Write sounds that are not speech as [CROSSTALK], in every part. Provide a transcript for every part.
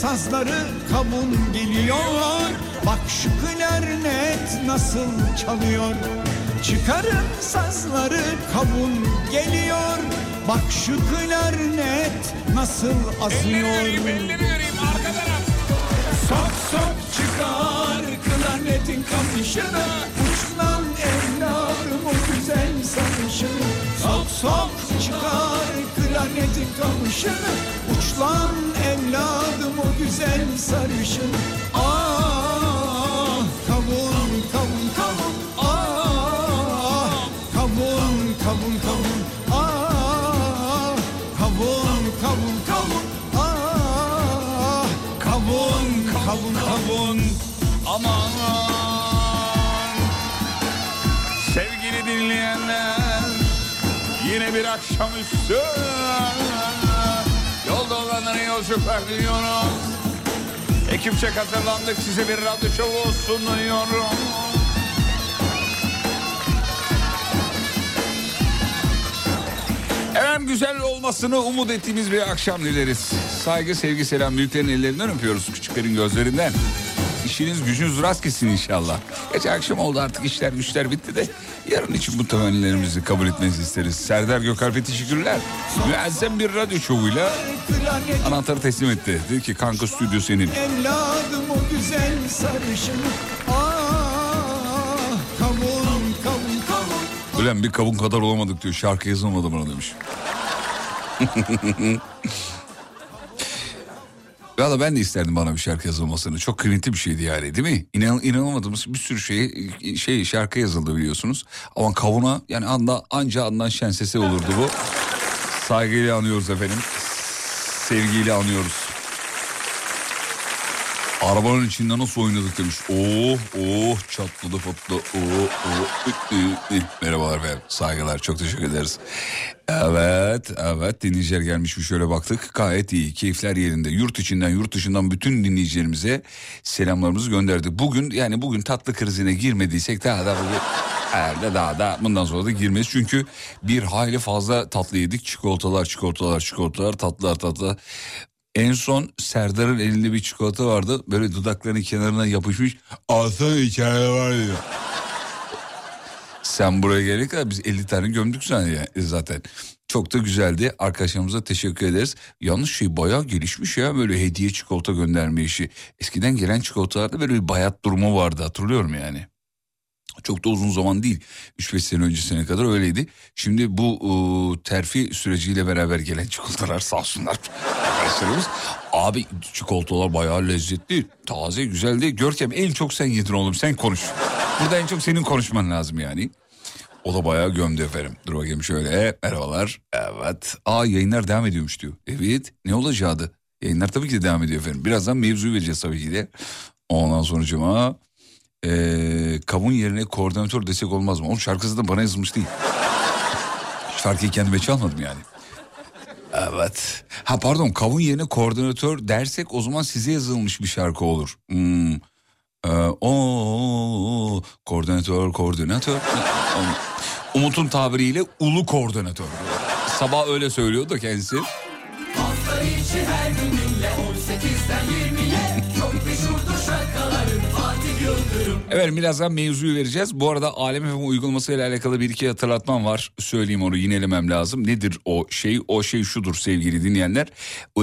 Sazları kavun geliyor. Bak şu klarnet nasıl çalıyor. Çıkarın sazları kavun geliyor. Bak şu klarnet nasıl Elleri azıyor göreyim, elleri göreyim arka taraf. Sok sok çıkar klarnetin kamışını Uç lan evladım o güzel sarışını Sok çıkar klarnetin kamışını Uç lan evladım o güzel sarışını. Ah kavun kavun kavun Ah kavun kavun kavun Ah kavun kavun kavun Ah kavun kavun kavun. Aman. Sevgili dinleyenler Yine bir akşamüstü Yolda olanlara yolculuklar diliyoruz Ekipçe hazırlandık size bir radyo şovu sunuyorum Efendim güzel olmasını umut ettiğimiz bir akşam dileriz. Saygı, sevgi, selam büyüklerin ellerinden öpüyoruz küçüklerin gözlerinden. İşiniz gücünüz rast gitsin inşallah. Gece akşam oldu artık işler güçler bitti de yarın için bu temennilerimizi kabul etmenizi isteriz. Serdar Gökalp'e teşekkürler. Müezzem bir radyo şovuyla anahtarı teslim etti. Dedi ki kanka stüdyo senin. evladım o güzel sarışını Ah kavun kavun kavun Ulan bir kavun kadar olamadık diyor. Şarkı yazılmadı bana demiş. [LAUGHS] Valla ben de isterdim bana bir şarkı yazılmasını. Çok kıymetli bir şeydi yani değil mi? İnan, inanamadığımız bir sürü şey, şey şarkı yazıldı biliyorsunuz. Ama kavuna yani anda anca andan şen sesi olurdu bu. Saygıyla anıyoruz efendim. Sevgiyle anıyoruz. Arabanın içinde nasıl oynadık demiş. Oh oh çatladı patladı. Oh oh. Merhabalar efendim. Saygılar çok teşekkür ederiz. Evet evet dinleyiciler gelmiş bir şöyle baktık. Gayet iyi keyifler yerinde. Yurt içinden yurt dışından bütün dinleyicilerimize selamlarımızı gönderdik. Bugün yani bugün tatlı krizine girmediysek daha da bugün herhalde daha da bundan sonra da girmeyiz. Çünkü bir hayli fazla tatlı yedik. Çikolatalar çikolatalar çikolatalar tatlılar tatlı. En son Serdar'ın elinde bir çikolata vardı. Böyle dudaklarının kenarına yapışmış. Alsana içeride var diyor. Sen buraya gelene kadar biz 50 tane gömdük zaten. Çok da güzeldi. Arkadaşlarımıza teşekkür ederiz. Yalnız şey bayağı gelişmiş ya böyle hediye çikolata gönderme işi. Eskiden gelen çikolatalarda böyle bir bayat durumu vardı hatırlıyorum yani. Çok da uzun zaman değil. 3-5 sene öncesine kadar öyleydi. Şimdi bu e, terfi süreciyle beraber gelen çikolatalar sağ olsunlar arkadaşlarımız. Abi çikolatalar bayağı lezzetli, taze, güzeldi. Görkem en çok sen yedin oğlum sen konuş. Burada en çok senin konuşman lazım yani. O da bayağı gömdü efendim. Dur bakayım şöyle. Merhabalar. Evet. Aa yayınlar devam ediyormuş diyor. Evet. Ne olacaktı? Yayınlar tabii ki de devam ediyor efendim. Birazdan mevzuyu vereceğiz tabii ki de. Ondan sonra cuma ee, kavun yerine koordinatör desek olmaz mı? Onun şarkısı da bana yazılmış değil. Şarkıyı kendime çalmadım yani. Evet. Ha pardon kavun yerine koordinatör dersek o zaman size yazılmış bir şarkı olur. Hmm. Ee, o koordinatör koordinatör. Umut'un tabiriyle ulu koordinatör. Sabah öyle söylüyordu kendisi. Hafta içi her gününle 18'den 20'ye Evet birazdan mevzuyu vereceğiz. Bu arada Alem FM uygulaması ile alakalı bir iki hatırlatmam var. Söyleyeyim onu yinelemem lazım. Nedir o şey? O şey şudur sevgili dinleyenler.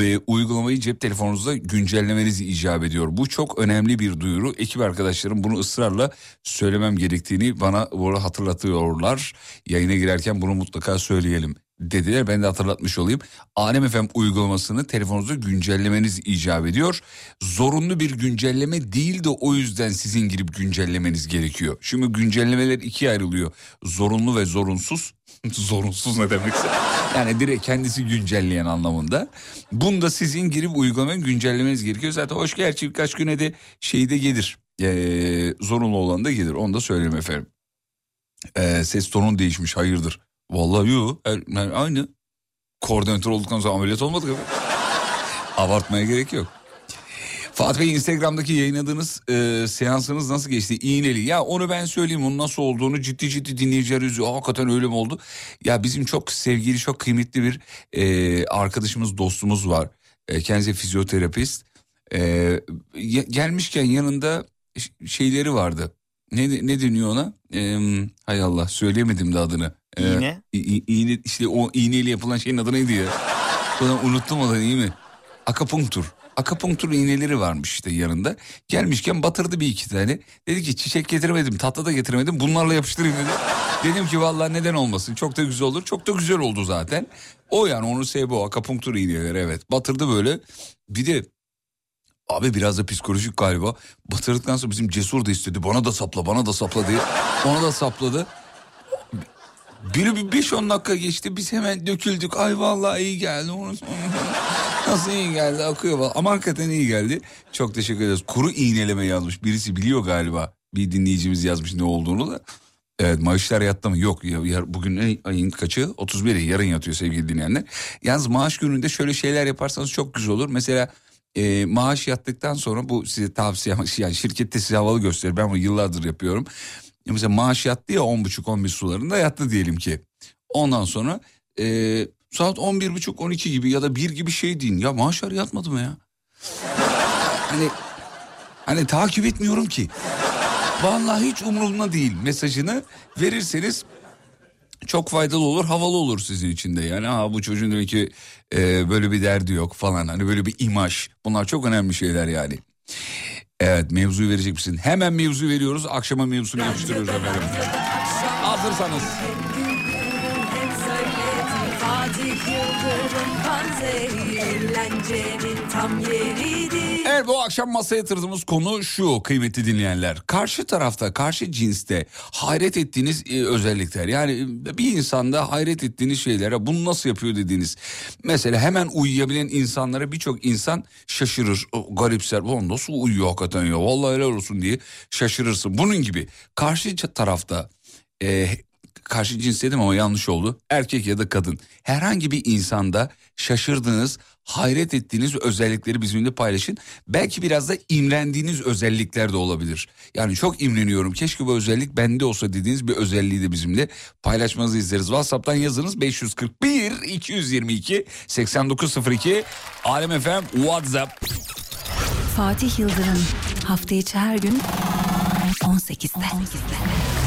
E, uygulamayı cep telefonunuzda güncellemeniz icap ediyor. Bu çok önemli bir duyuru. Ekip arkadaşlarım bunu ısrarla söylemem gerektiğini bana bu hatırlatıyorlar. Yayına girerken bunu mutlaka söyleyelim dediler. Ben de hatırlatmış olayım. Alem FM uygulamasını telefonunuzda güncellemeniz icap ediyor. Zorunlu bir güncelleme değil de o yüzden sizin girip güncellemeniz gerekiyor. Şimdi güncellemeler ikiye ayrılıyor. Zorunlu ve zorunsuz. [LAUGHS] zorunsuz ne demekse. Yani direkt kendisi güncelleyen anlamında. Bunda sizin girip uygulamayı güncellemeniz gerekiyor. Zaten hoş gerçi birkaç güne de şeyde gelir. Ee, zorunlu olan da gelir. Onu da söyleyeyim efendim. Ee, ses tonun değişmiş hayırdır. Vallahi yok. Yani aynı. Koordinatör olduktan sonra ameliyat olmadık. Abartmaya gerek yok. Fatih Bey Instagram'daki yayınladığınız e, seansınız nasıl geçti? İğneli. Ya onu ben söyleyeyim onun nasıl olduğunu ciddi ciddi dinleyiciler yüzüyor. Hakikaten öyle mi oldu? Ya bizim çok sevgili çok kıymetli bir e, arkadaşımız dostumuz var. E, kendisi fizyoterapist. E, gelmişken yanında şeyleri vardı. Ne, ne deniyor ona? E, hay Allah söyleyemedim de adını. İğne? Ee, iğne işte o iğneyle yapılan şeyin adı neydi ya? Ulan unuttum adını iyi mi? Akapunktur. Akapunktur iğneleri varmış işte yanında. Gelmişken batırdı bir iki tane. Dedi ki çiçek getirmedim tatlı da getiremedim bunlarla yapıştırayım dedi. Dedim ki vallahi neden olmasın çok da güzel olur. Çok da güzel oldu zaten. O yani onun sebebi o akapunktur iğneleri evet. Batırdı böyle. Bir de Abi biraz da psikolojik galiba. Batırdıktan sonra bizim Cesur da istedi. Bana da sapla bana da sapla diye. Ona da sapladı. Biri bir 5-10 dakika geçti biz hemen döküldük. Ay vallahi iyi geldi. [LAUGHS] Nasıl iyi geldi akıyor vallahi. Ama hakikaten iyi geldi. Çok teşekkür ederiz. Kuru iğneleme yazmış. Birisi biliyor galiba. Bir dinleyicimiz yazmış ne olduğunu da. Evet maaşlar yattı mı? Yok. Ya, bugün ayın kaçı? 31'i yarın yatıyor sevgili dinleyenler. Yalnız maaş gününde şöyle şeyler yaparsanız çok güzel olur. Mesela e, maaş yattıktan sonra bu size tavsiye yani şirkette size havalı gösterir. Ben bunu yıllardır yapıyorum. Mesela maaş yattı ya 10.30-11 sularında yattı diyelim ki. Ondan sonra e, saat 11.30-12 gibi ya da 1 gibi şey deyin. Ya maaşlar yatmadı mı ya? hani hani takip etmiyorum ki. Vallahi hiç umurumda değil mesajını verirseniz çok faydalı olur havalı olur sizin için de yani ha bu çocuğun demek ki e, böyle bir derdi yok falan hani böyle bir imaj bunlar çok önemli şeyler yani. Evet mevzuyu verecek misin? Hemen mevzu veriyoruz. Akşama mevzusunu yapıştırıyoruz efendim. Hazırsanız. Fatih Yıldırım tam yeridir Evet bu akşam masaya yatırdığımız konu şu kıymetli dinleyenler. Karşı tarafta, karşı cinste hayret ettiğiniz e, özellikler. Yani e, bir insanda hayret ettiğiniz şeylere bunu nasıl yapıyor dediğiniz. Mesela hemen uyuyabilen insanlara birçok insan şaşırır, o, garipser. Bu nasıl uyuyor hakikaten ya vallahi helal olsun diye şaşırırsın. Bunun gibi karşı tarafta e, karşı cins dedim ama yanlış oldu. Erkek ya da kadın. Herhangi bir insanda şaşırdığınız, hayret ettiğiniz özellikleri bizimle paylaşın. Belki biraz da imrendiğiniz özellikler de olabilir. Yani çok imreniyorum. Keşke bu özellik bende olsa dediğiniz bir özelliği de bizimle paylaşmanızı isteriz. WhatsApp'tan yazınız 541 222 8902 Alem FM WhatsApp. Fatih Yıldırım hafta içi her gün 18'de.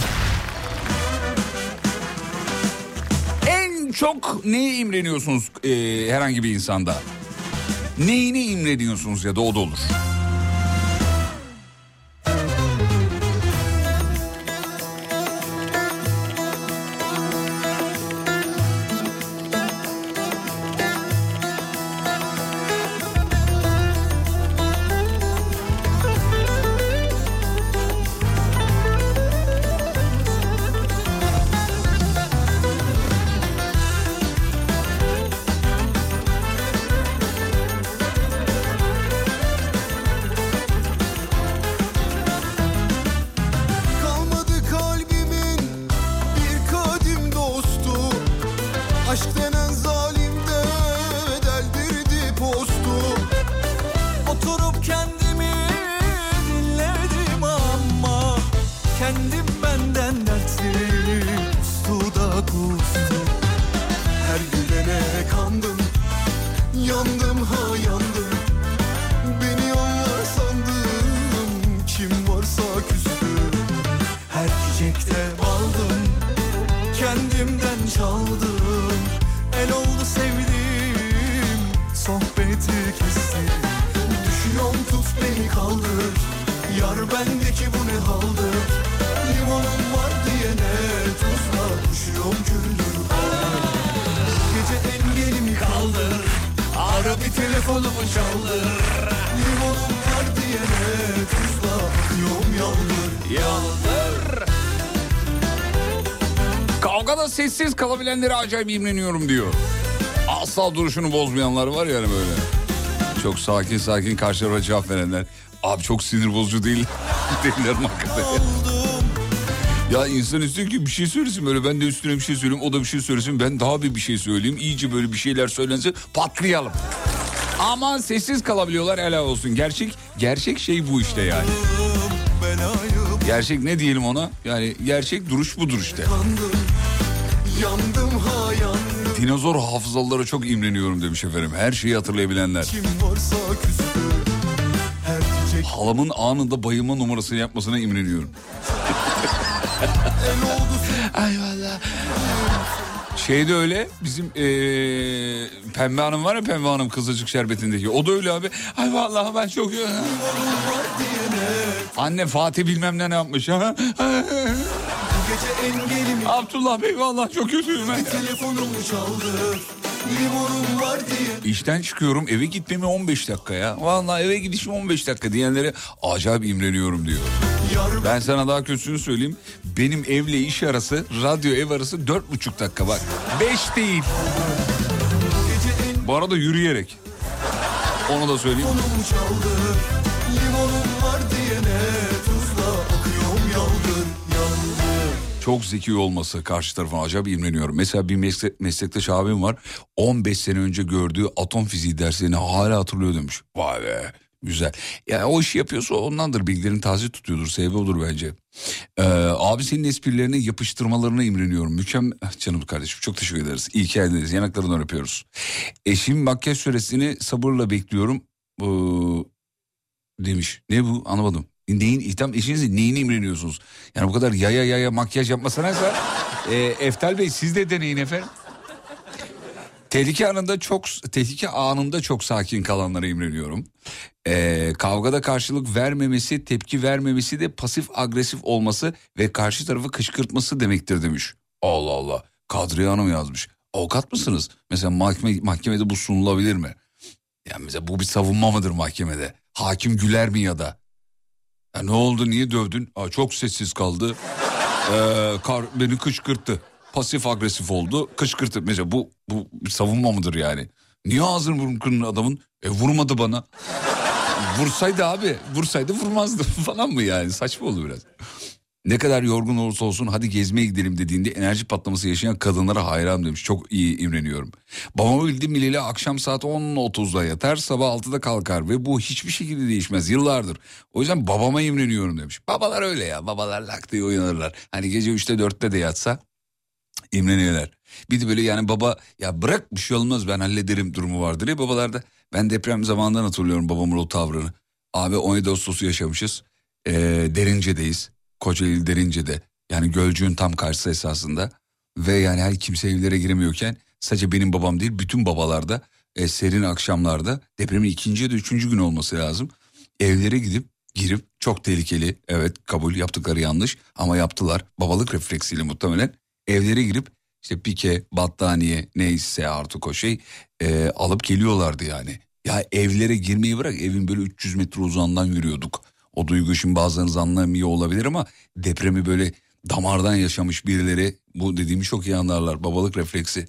Çok neye imreniyorsunuz e, herhangi bir insanda? Neyine imreniyorsunuz ya da o da olur. Çiçekte aldım Kendimden çaldım El oldu sevdim Sohbeti kestim Düşüyorum tut beni kaldır. Yar bendeki bu ne haldır? Limonum var diyene tuzla Düşüyorum küldür Gece engelimi kaldır. Ara bir telefonumu çaldır. Limonum var diyene tuzla Akıyorum yaldır. Yaldır Kavgada sessiz kalabilenlere acayip imreniyorum diyor. Asla duruşunu bozmayanlar var yani böyle. Çok sakin sakin karşılarına cevap verenler. Abi çok sinir bozucu değil. [LAUGHS] Delilerim hakikaten. Ya insan istiyor ki bir şey söylesin böyle ben de üstüne bir şey söyleyeyim o da bir şey söylesin ben daha bir bir şey söyleyeyim iyice böyle bir şeyler söylense patlayalım. Ama sessiz kalabiliyorlar helal olsun. Gerçek gerçek şey bu işte yani. Gerçek ne diyelim ona? Yani gerçek duruş budur işte. Yandım ha yandım Dinozor hafızalara çok imreniyorum demiş efendim. Her şeyi hatırlayabilenler. Kim varsa küstü Halamın anında bayılma numarasını yapmasına imreniyorum. Ay valla. Şeyde öyle bizim eee Pembe Hanım var ya Pembe Hanım Kızılcık Şerbeti'ndeki. O da öyle abi. Ay vallahi ben çok... Anne Fatih bilmem ne ne yapmış. [LAUGHS] Gece engelimi Abdullah Bey vallahi çok kötüyüm ben. telefonumu Limonum var diye İşten çıkıyorum eve gitmeme 15 dakika ya. Vallahi eve gidişim 15 dakika diyenlere acayip imreniyorum diyor. Yar Ben sana daha kötüsünü söyleyeyim. Benim evle iş arası, radyo ev arası dört buçuk dakika bak. Beş değil. gece en Bu arada yürüyerek. Onu da söyleyeyim. Limonum Çok zeki olması karşı tarafına acayip imreniyorum. Mesela bir meslek, meslektaş abim var. 15 sene önce gördüğü atom fiziği derslerini hala hatırlıyor demiş. Vay be güzel. Ya o işi yapıyorsa ondandır. Bilgilerini taze tutuyordur. Sebebi odur bence. Ee, abi senin esprilerini yapıştırmalarına imreniyorum. Mükemmel. Ah, Canım kardeşim çok teşekkür ederiz. İyi ki geldiniz. Yanaklarından öpüyoruz. Eşim makyaj süresini sabırla bekliyorum. Bu demiş. Ne bu anlamadım. Neyin, tam eşinizin neyini imreniyorsunuz? Yani bu kadar yaya yaya makyaj yapmasanızsa e, Eftal Bey siz de deneyin efendim. Tehlike anında çok tehlike anında çok sakin kalanlara imreniyorum. Ee, kavgada karşılık vermemesi, tepki vermemesi de pasif agresif olması ve karşı tarafı kışkırtması demektir demiş. Allah Allah. Kadriye Hanım yazmış. Avukat mısınız? Mesela mahkeme, mahkemede bu sunulabilir mi? Yani mesela bu bir savunma mıdır mahkemede? Hakim güler mi ya da? Ya ne oldu niye dövdün? Aa, çok sessiz kaldı. Ee, kar, beni kışkırttı. Pasif agresif oldu. Kışkırttı. Mesela bu, bu bir savunma mıdır yani? Niye ağzını kırın adamın? E vurmadı bana. Vursaydı abi. Vursaydı vurmazdı [LAUGHS] falan mı yani? Saçma oldu biraz. Ne kadar yorgun olursa olsun hadi gezmeye gidelim dediğinde enerji patlaması yaşayan kadınlara hayran demiş. Çok iyi imreniyorum. Babamı bildiğim bileli akşam saat 10.30'da yatar sabah 6'da kalkar ve bu hiçbir şekilde değişmez yıllardır. O yüzden babama imreniyorum demiş. Babalar öyle ya babalar lak diye uyanırlar. Hani gece 3'te 4'te de yatsa imreniyorlar. Bir de böyle yani baba ya bırak bir şey olmaz ben hallederim durumu vardır ya babalarda. Ben deprem zamanından hatırlıyorum babamın o tavrını. Abi 17 Ağustos'u yaşamışız. Ee, Derince'deyiz. Kocaeli Derince'de. Yani Gölcük'ün tam karşısı esasında. Ve yani her kimse evlere giremiyorken sadece benim babam değil bütün babalarda e, serin akşamlarda depremin ikinci ya da üçüncü gün olması lazım. Evlere gidip girip çok tehlikeli evet kabul yaptıkları yanlış ama yaptılar babalık refleksiyle muhtemelen evlere girip işte pike battaniye neyse artık o şey e, alıp geliyorlardı yani. Ya evlere girmeyi bırak evin böyle 300 metre uzağından yürüyorduk. O duygu şimdi bazılarınız anlamıyor olabilir ama depremi böyle damardan yaşamış birileri bu dediğimi çok iyi anlarlar. Babalık refleksi.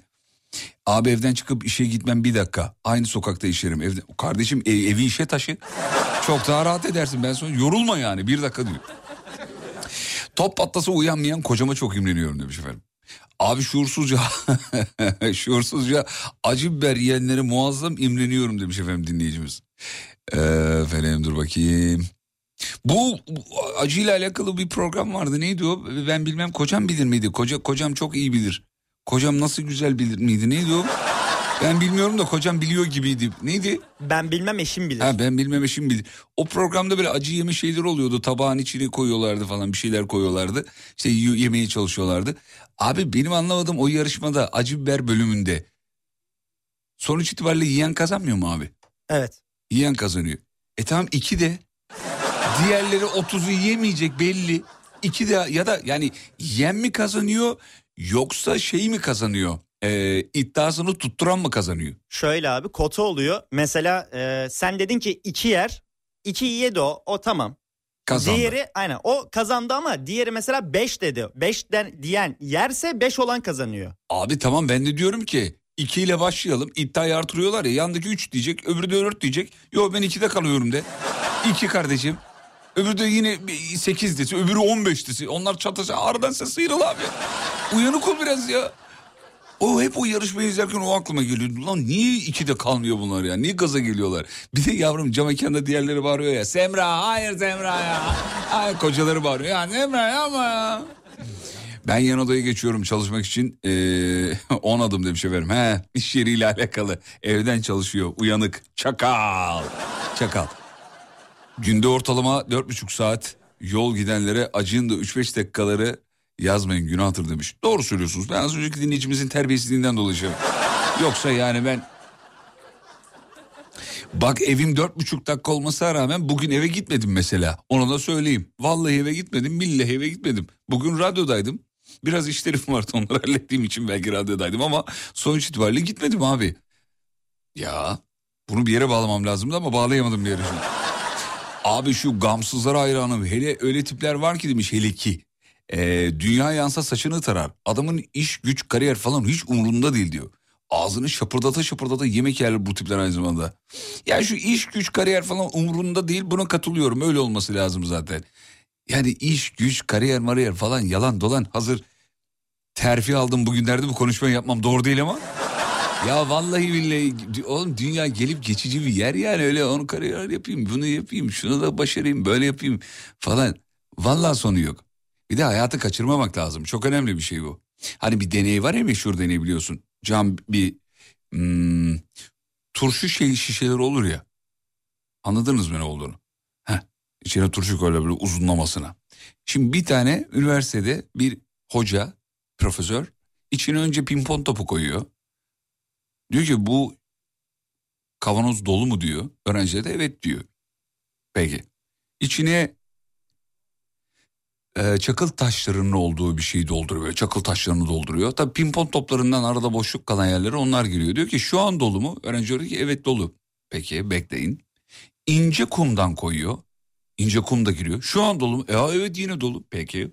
Abi evden çıkıp işe gitmem bir dakika. Aynı sokakta işerim. Evde, kardeşim ev, evi işe taşı. Çok daha rahat edersin. Ben sonra yorulma yani bir dakika diyor. Top patlasa uyanmayan kocama çok imreniyorum demiş efendim. Abi şuursuzca [LAUGHS] şuursuzca acı biber yiyenlere muazzam imreniyorum demiş efendim dinleyicimiz. Ee, efendim dur bakayım. Bu acıyla alakalı bir program vardı. Neydi o? Ben bilmem kocam bilir miydi? Koca, kocam çok iyi bilir. Kocam nasıl güzel bilir miydi? Neydi o? Ben bilmiyorum da kocam biliyor gibiydi. Neydi? Ben bilmem eşim bilir. Ha ben bilmem eşim bilir. O programda böyle acı yeme şeyler oluyordu. Tabağın içine koyuyorlardı falan bir şeyler koyuyorlardı. İşte yemeye çalışıyorlardı. Abi benim anlamadığım o yarışmada acı biber bölümünde sonuç itibariyle yiyen kazanmıyor mu abi? Evet. Yiyen kazanıyor. E tamam iki de diğerleri 30'u yemeyecek belli. İki de ya da yani yiyen mi kazanıyor yoksa şey mi kazanıyor? Ee, iddiasını tutturan mı kazanıyor? Şöyle abi kota oluyor. Mesela e, sen dedin ki iki yer. iki yedi o. O tamam. Kazandı. Diğeri aynen o kazandı ama diğeri mesela 5 dedi. 5'ten diyen yerse 5 olan kazanıyor. Abi tamam ben de diyorum ki 2 ile başlayalım. İddiayı artırıyorlar ya. Yandaki 3 diyecek, öbürü de 4 diyecek. Yo ben 2'de kalıyorum de. 2 kardeşim. Öbürü de yine 8 desin, öbürü 15 desin. Onlar çatışa aradan sen sıyrıl abi. Uyanık ol biraz ya. O hep o yarışmayı izlerken o aklıma geliyor. Lan niye ikide kalmıyor bunlar ya? Niye gaza geliyorlar? Bir de yavrum cam mekanda diğerleri bağırıyor ya. Semra hayır Semra ya. Ay kocaları bağırıyor. Ya Semra yapma ya. Ben yan odaya geçiyorum çalışmak için. Ee, [LAUGHS] 10 adım demiş efendim. He, iş yeriyle alakalı. Evden çalışıyor. Uyanık. Çakal. Çakal. Günde ortalama 4,5 saat yol gidenlere acın da 3-5 dakikaları yazmayın günahtır demiş. Doğru söylüyorsunuz. Ben az önceki dinleyicimizin terbiyesizliğinden dolayı şey- Yoksa yani ben... Bak evim dört buçuk dakika olmasına rağmen bugün eve gitmedim mesela. Onu da söyleyeyim. Vallahi eve gitmedim, billahi eve gitmedim. Bugün radyodaydım. Biraz işlerim vardı onları hallettiğim için belki radyodaydım ama sonuç itibariyle gitmedim abi. Ya bunu bir yere bağlamam lazımdı ama bağlayamadım bir yere. Abi şu gamsızlara hayranım. Hele öyle tipler var ki demiş hele ki. Ee, dünya yansa saçını tarar. Adamın iş güç kariyer falan hiç umurunda değil diyor. Ağzını şapırdata şapırdata yemek yer bu tipler aynı zamanda. Ya şu iş güç kariyer falan umurunda değil buna katılıyorum öyle olması lazım zaten. Yani iş güç kariyer mariyer falan yalan dolan hazır terfi aldım bugünlerde bu konuşmayı yapmam doğru değil ama. Ya vallahi billahi oğlum dünya gelip geçici bir yer yani öyle onu kariyer yapayım bunu yapayım şunu da başarayım böyle yapayım falan. Vallahi sonu yok. Bir de hayatı kaçırmamak lazım çok önemli bir şey bu. Hani bir deney var ya meşhur deney biliyorsun. Cam bir hmm, turşu şey şişeleri olur ya. Anladınız mı ne olduğunu? Heh, içine turşu koyuyorlar böyle uzunlamasına. Şimdi bir tane üniversitede bir hoca, profesör içine önce pimpon topu koyuyor. Diyor ki bu kavanoz dolu mu diyor. Öğrenciler de evet diyor. Peki. İçine e, çakıl taşlarının olduğu bir şeyi dolduruyor. Çakıl taşlarını dolduruyor. Tabii pimpon toplarından arada boşluk kalan yerlere onlar giriyor. Diyor ki şu an dolu mu? Öğrenci diyor ki evet dolu. Peki bekleyin. İnce kumdan koyuyor. İnce kum da giriyor. Şu an dolu mu? E, evet yine dolu. Peki.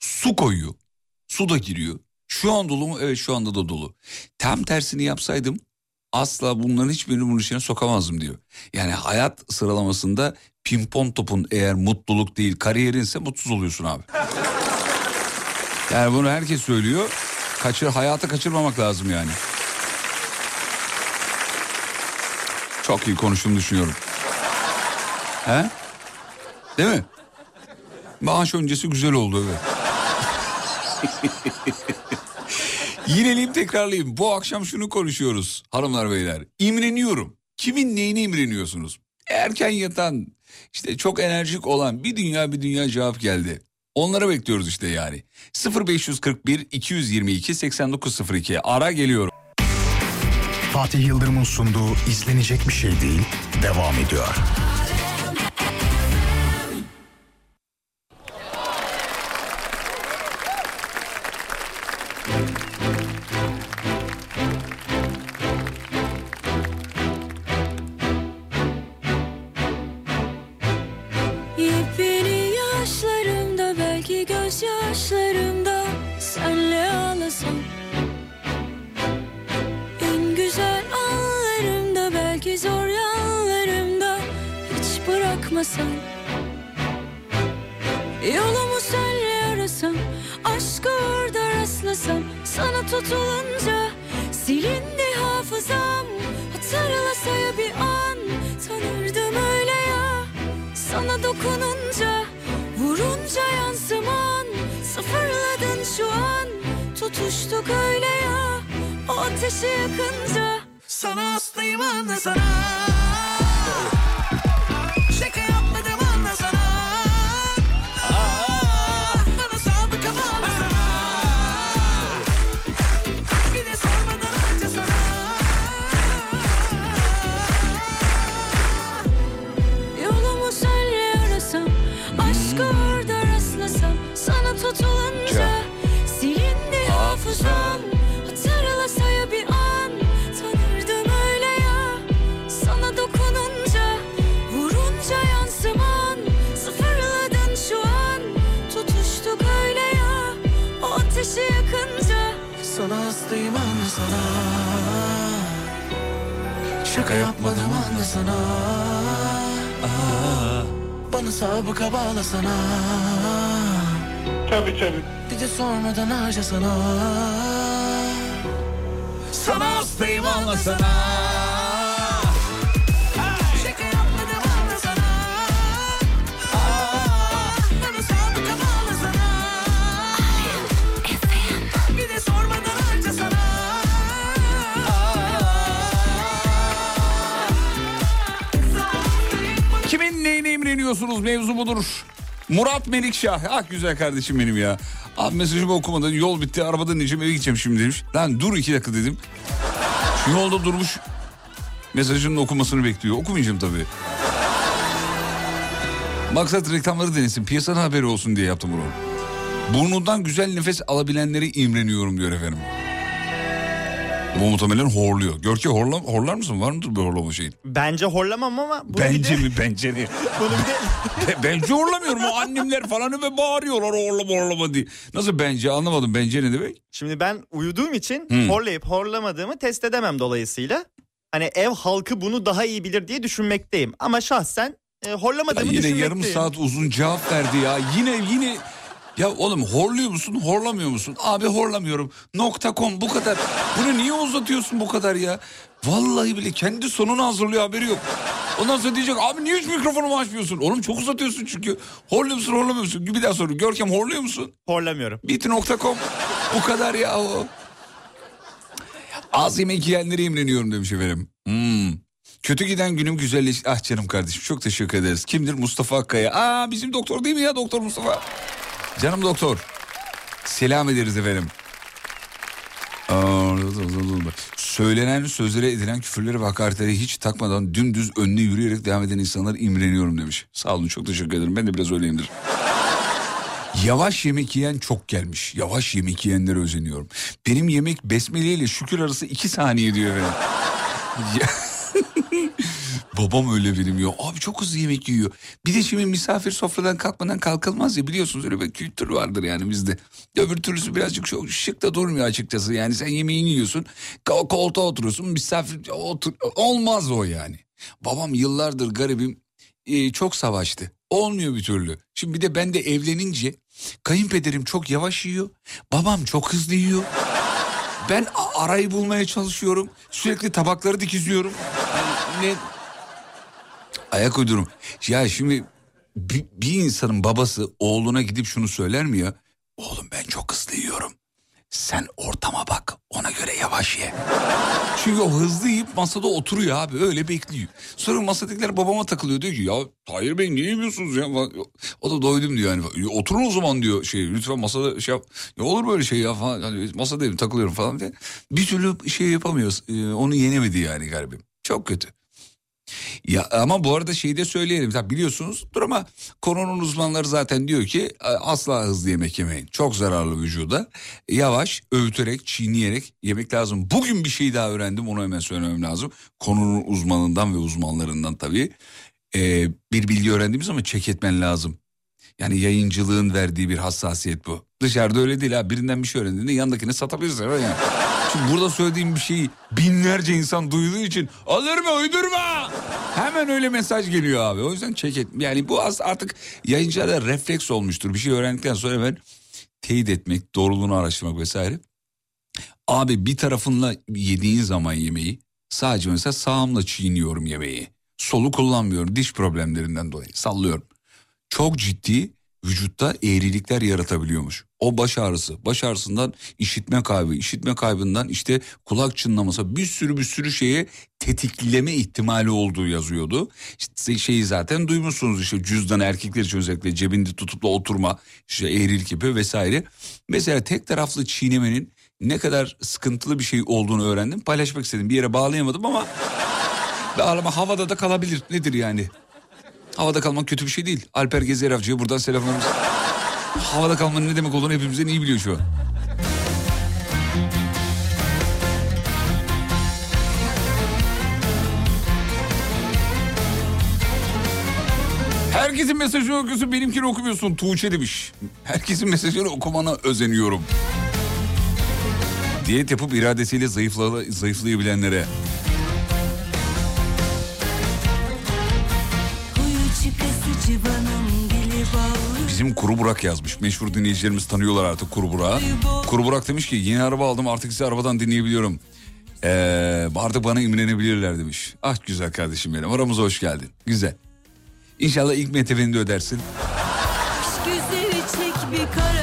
Su koyuyor. Su da giriyor. Şu an dolu mu? Evet şu anda da dolu. Tam tersini yapsaydım asla bunların hiçbirini bunun içine sokamazdım diyor. Yani hayat sıralamasında pimpon topun eğer mutluluk değil kariyerinse mutsuz oluyorsun abi. [LAUGHS] Yani bunu herkes söylüyor. Kaçır, hayatı kaçırmamak lazım yani. Çok iyi konuştuğumu düşünüyorum. He? Değil mi? Maaş öncesi güzel oldu evet. [LAUGHS] Yineleyeyim tekrarlayayım. Bu akşam şunu konuşuyoruz hanımlar beyler. İmreniyorum. Kimin neyine imreniyorsunuz? Erken yatan, işte çok enerjik olan bir dünya bir dünya cevap geldi. Onlara bekliyoruz işte yani. 0541 222 8902 ara geliyorum. Fatih Yıldırım'ın sunduğu izlenecek bir şey değil devam ediyor. Bağla sana Tabii tabii. Bir de sormadan harca sana Sana hastayım anla sana Kimin neyine imreniyorsunuz mevzu budur. Murat Melikşah. Ah güzel kardeşim benim ya. Abi mesajımı okumadan yol bitti arabadan ineceğim eve gideceğim şimdi demiş. Lan dur iki dakika dedim. Şu yolda durmuş mesajının okumasını bekliyor. Okumayacağım tabii. Maksat reklamları denesin piyasanın haberi olsun diye yaptım bunu. Burnundan güzel nefes alabilenleri imreniyorum diyor efendim. Bu muhtemelen horluyor. Görke horla, horlar mısın? Var mıdır bir horlama şeyin? Bence horlamam ama bunu bir Bence de, mi bence mi? [LAUGHS] bunu bir de Be- bence horlamıyorum. O annemler falan ve bağırıyorlar horlama horlama diye. Nasıl bence anlamadım. Bence ne demek? Şimdi ben uyuduğum için Hmm. horlayıp horlamadığımı test edemem dolayısıyla. Hani ev halkı bunu daha iyi bilir diye düşünmekteyim. Ama şahsen e, Ya horlamadığımı yine düşünmekteyim. yarım saat uzun cevap verdi ya. Yine yine ya oğlum horluyor musun horlamıyor musun? Abi horlamıyorum. Nokta com bu kadar. Bunu niye uzatıyorsun bu kadar ya? Vallahi bile kendi sonunu hazırlıyor haberi yok. Ondan sonra diyecek abi niye hiç mikrofonumu açmıyorsun? Oğlum çok uzatıyorsun çünkü. Horluyor musun horlamıyor musun? Bir daha soru. Görkem horluyor musun? Horlamıyorum. Biti.com bu kadar ya o. Az yemek yiyenlere imreniyorum demiş efendim. Hmm. Kötü giden günüm güzelleş... Ah canım kardeşim çok teşekkür ederiz. Kimdir? Mustafa Akkaya. Aa bizim doktor değil mi ya doktor Mustafa? Canım doktor. Selam ederiz efendim. Söylenen sözlere edilen küfürleri ve hakaretleri hiç takmadan dümdüz önüne yürüyerek devam eden insanlar imreniyorum demiş. Sağ olun çok teşekkür ederim. Ben de biraz öyleyimdir. Yavaş yemek yiyen çok gelmiş. Yavaş yemek yiyenlere özeniyorum. Benim yemek besmele ile şükür arası iki saniye diyor efendim. Babam öyle benim ya. Abi çok hızlı yemek yiyor. Bir de şimdi misafir sofradan kalkmadan kalkılmaz ya biliyorsunuz öyle bir kültür vardır yani bizde. Öbür türlüsü birazcık çok şık da durmuyor açıkçası. Yani sen yemeğini yiyorsun ko- koltuğa oturuyorsun misafir otur olmaz o yani. Babam yıllardır garibim e, çok savaştı. Olmuyor bir türlü. Şimdi bir de ben de evlenince kayınpederim çok yavaş yiyor. Babam çok hızlı yiyor. Ben arayı bulmaya çalışıyorum. Sürekli tabakları dikizliyorum. Yani ne ayak uydurum. Ya şimdi bir, bir insanın babası oğluna gidip şunu söyler mi ya? Oğlum ben çok hızlı yiyorum. Sen ortama bak ona göre yavaş ye. [LAUGHS] Çünkü o hızlı yiyip masada oturuyor abi öyle bekliyor. Sonra masadakiler babama takılıyor diyor ki ya Tahir Bey niye yemiyorsunuz ya? O da doydum diyor yani. "Ya Oturun o zaman diyor şey lütfen masada şey yap. Ya olur böyle şey ya falan. Hani masadayım takılıyorum falan diye. Bir türlü şey yapamıyoruz. Ee, onu yenemedi yani garibim. Çok kötü. Ya ama bu arada şeyi de söyleyelim. Tabii biliyorsunuzdur ama konunun uzmanları zaten diyor ki asla hızlı yemek yemeyin. Çok zararlı vücuda. Yavaş, öğüterek, çiğneyerek yemek lazım. Bugün bir şey daha öğrendim onu hemen söylemem lazım. Konunun uzmanından ve uzmanlarından tabii. Ee, bir bilgi öğrendiğimiz ama çek etmen lazım. Yani yayıncılığın verdiği bir hassasiyet bu. Dışarıda öyle değil ha. Birinden bir şey öğrendiğinde yandakini satabilirsin. Yani. Şimdi burada söylediğim bir şeyi binlerce insan duyduğu için alır mı uydurma. Hemen öyle mesaj geliyor abi. O yüzden çek et. Yani bu az artık yayıncılarda refleks olmuştur. Bir şey öğrendikten sonra hemen teyit etmek, doğruluğunu araştırmak vesaire. Abi bir tarafınla yediğin zaman yemeği sadece mesela sağımla çiğniyorum yemeği. Solu kullanmıyorum diş problemlerinden dolayı sallıyorum. Çok ciddi vücutta eğrilikler yaratabiliyormuş. O baş ağrısı, baş ağrısından işitme kaybı, işitme kaybından işte kulak çınlaması bir sürü bir sürü şeye tetikleme ihtimali olduğu yazıyordu. İşte şeyi zaten duymuşsunuz işte cüzdan erkekler için özellikle cebinde tutup da oturma, işte eğrilik yapıyor vesaire. Mesela tek taraflı çiğnemenin ne kadar sıkıntılı bir şey olduğunu öğrendim. Paylaşmak istedim. Bir yere bağlayamadım ama [LAUGHS] bağlama havada da kalabilir. Nedir yani? Havada kalmak kötü bir şey değil. Alper Gezer Avcı'ya buradan selamlarımız. [LAUGHS] Havada kalmanın ne demek olduğunu hepimizden iyi biliyor şu an. Herkesin mesajını okuyorsun benimkini okumuyorsun Tuğçe demiş. Herkesin mesajını okumana özeniyorum. Diyet yapıp iradesiyle zayıfla, zayıflayabilenlere. Bizim Kuru Burak yazmış. Meşhur dinleyicilerimiz tanıyorlar artık Kuru Burak'ı. Kuru Burak demiş ki yeni araba aldım artık sizi arabadan dinleyebiliyorum. Ee, artık bana imrenebilirler demiş. Ah güzel kardeşim benim aramıza hoş geldin. Güzel. İnşallah ilk metefeni de ödersin.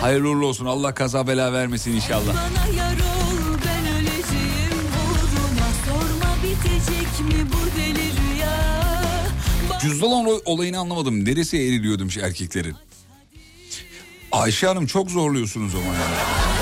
Hayırlı uğurlu olsun Allah kaza bela vermesin inşallah. Cüzdan ol- olayını anlamadım. Neresi eriliyor demiş erkeklerin. Ayşe Hanım çok zorluyorsunuz ama yani.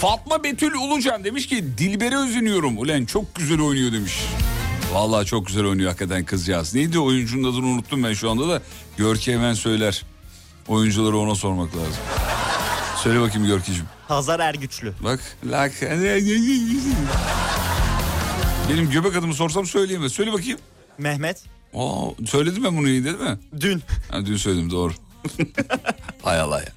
Fatma Betül Ulucan demiş ki Dilber'e özeniyorum. Ulan çok güzel oynuyor demiş. Vallahi çok güzel oynuyor hakikaten kızcağız. Neydi oyuncunun adını unuttum ben şu anda da. Görke hemen söyler. Oyuncuları ona sormak lazım. Söyle bakayım Görkeciğim. Hazar Ergüçlü. Bak. Lak. Benim göbek adımı sorsam söyleyemez. Söyle bakayım. Mehmet. Aa, söyledim ben bunu iyi değil mi? Dün. Ha, dün söyledim doğru. [LAUGHS] Hay Allah ya.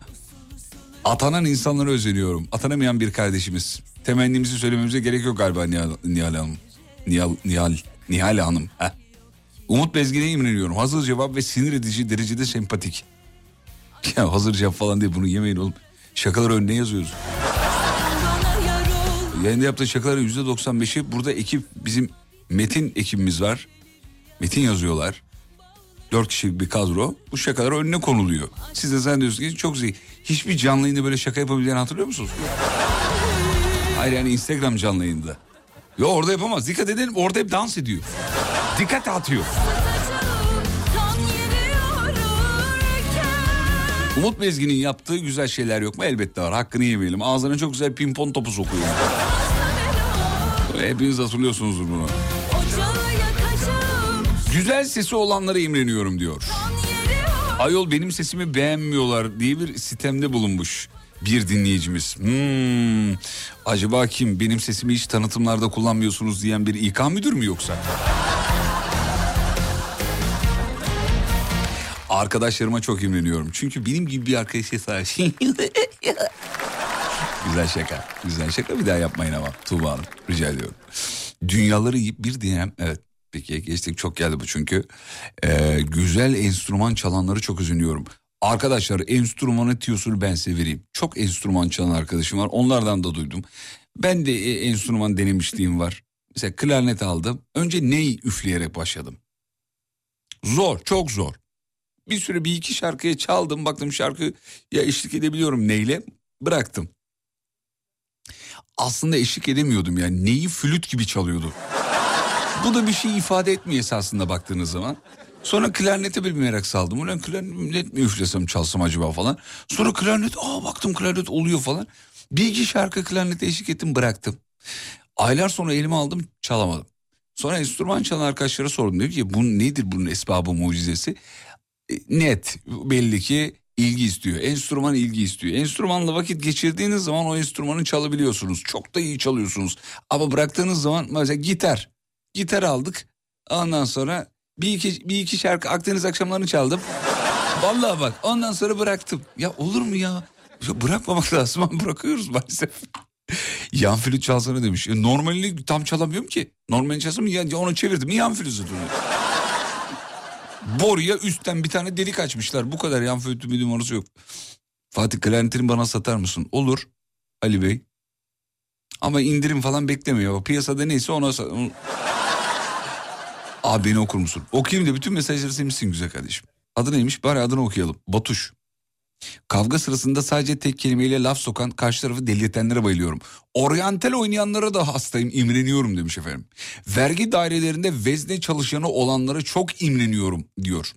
Atanan insanlara özeniyorum. Atanamayan bir kardeşimiz. Temennimizi söylememize gerek yok galiba Nihal, Nihal Hanım. Nihal, Nihal, Nihal Hanım. Heh. Umut Bezgin'e imreniyorum. Hazır cevap ve sinir edici derecede sempatik. [LAUGHS] Ya hazır cevap falan değil bunu yemeyin oğlum. Şakalar önüne yazıyoruz. Yayında yaptığı şakaların yüzde 95'i burada ekip bizim Metin ekibimiz var. Metin yazıyorlar. Dört kişilik bir kadro. Bu şakalar önüne konuluyor. Siz de zannediyorsunuz ki çok zeki. Hiçbir canlı yayında böyle şaka yapabileceğini hatırlıyor musunuz? Hayır yani Instagram canlı yayında. Yo orada yapamaz. Dikkat edelim orada hep dans ediyor. Dikkat atıyor. Umut Bezgin'in yaptığı güzel şeyler yok mu? Elbette var. Hakkını yemeyelim. Ağzına çok güzel pimpon topu sokuyor. Hepiniz hatırlıyorsunuzdur bunu. Güzel sesi olanlara imreniyorum diyor. Ayol benim sesimi beğenmiyorlar diye bir sitemde bulunmuş bir dinleyicimiz. Hmm, acaba kim benim sesimi hiç tanıtımlarda kullanmıyorsunuz diyen bir İK müdür mü yoksa? Arkadaşlarıma çok imreniyorum. Çünkü benim gibi bir arkadaşa sahip. [LAUGHS] güzel şaka. Güzel şaka bir daha yapmayın ama Tuğba Hanım. Rica ediyorum. Dünyaları yiyip bir dinem. Evet peki geçtik çok geldi bu çünkü. Ee, güzel enstrüman çalanları çok üzülüyorum. Arkadaşlar enstrümanı tiyosunu ben size vereyim. Çok enstrüman çalan arkadaşım var. Onlardan da duydum. Ben de e, enstrüman denemişliğim var. Mesela klarnet aldım. Önce ney üfleyerek başladım. Zor, çok zor. Bir süre bir iki şarkıya çaldım. Baktım şarkı ya eşlik edebiliyorum neyle. Bıraktım. Aslında eşlik edemiyordum yani. Neyi flüt gibi çalıyordu. Bu da bir şey ifade etmiyor esasında baktığınız zaman. Sonra klarnete bir merak saldım. Ulan klarnet mi üflesem çalsam acaba falan. Sonra klarnet aa baktım klarnet oluyor falan. Bir iki şarkı klarnete eşlik ettim bıraktım. Aylar sonra elime aldım çalamadım. Sonra enstrüman çalan arkadaşlara sordum. Dedim ki bu nedir bunun esbabı mucizesi? E, Net belli ki ilgi istiyor. Enstrüman ilgi istiyor. Enstrümanla vakit geçirdiğiniz zaman o enstrümanı çalabiliyorsunuz. Çok da iyi çalıyorsunuz. Ama bıraktığınız zaman mesela gitar. Gitar aldık. Ondan sonra bir iki, bir iki şarkı Akdeniz akşamlarını çaldım. Vallahi bak ondan sonra bıraktım. Ya olur mu ya? ya bırakmamak [LAUGHS] lazım ama bırakıyoruz maalesef. Yan flüt çalsana demiş. E, normalini tam çalamıyorum ki. Normalini çalsam ya onu çevirdim. Yan flütü duruyor. Boruya üstten bir tane delik açmışlar. Bu kadar yan flütü bir numarası yok. Fatih klarnetini bana satar mısın? Olur Ali Bey. Ama indirim falan beklemiyor. Piyasada neyse ona... Abi beni okur musun? Okuyayım da bütün mesajları silmişsin güzel kardeşim. Adı neymiş? Bari adını okuyalım. Batuş. Kavga sırasında sadece tek kelimeyle laf sokan karşı tarafı delirtenlere bayılıyorum. Oryantal oynayanlara da hastayım imreniyorum demiş efendim. Vergi dairelerinde vezne çalışanı olanlara çok imreniyorum diyor.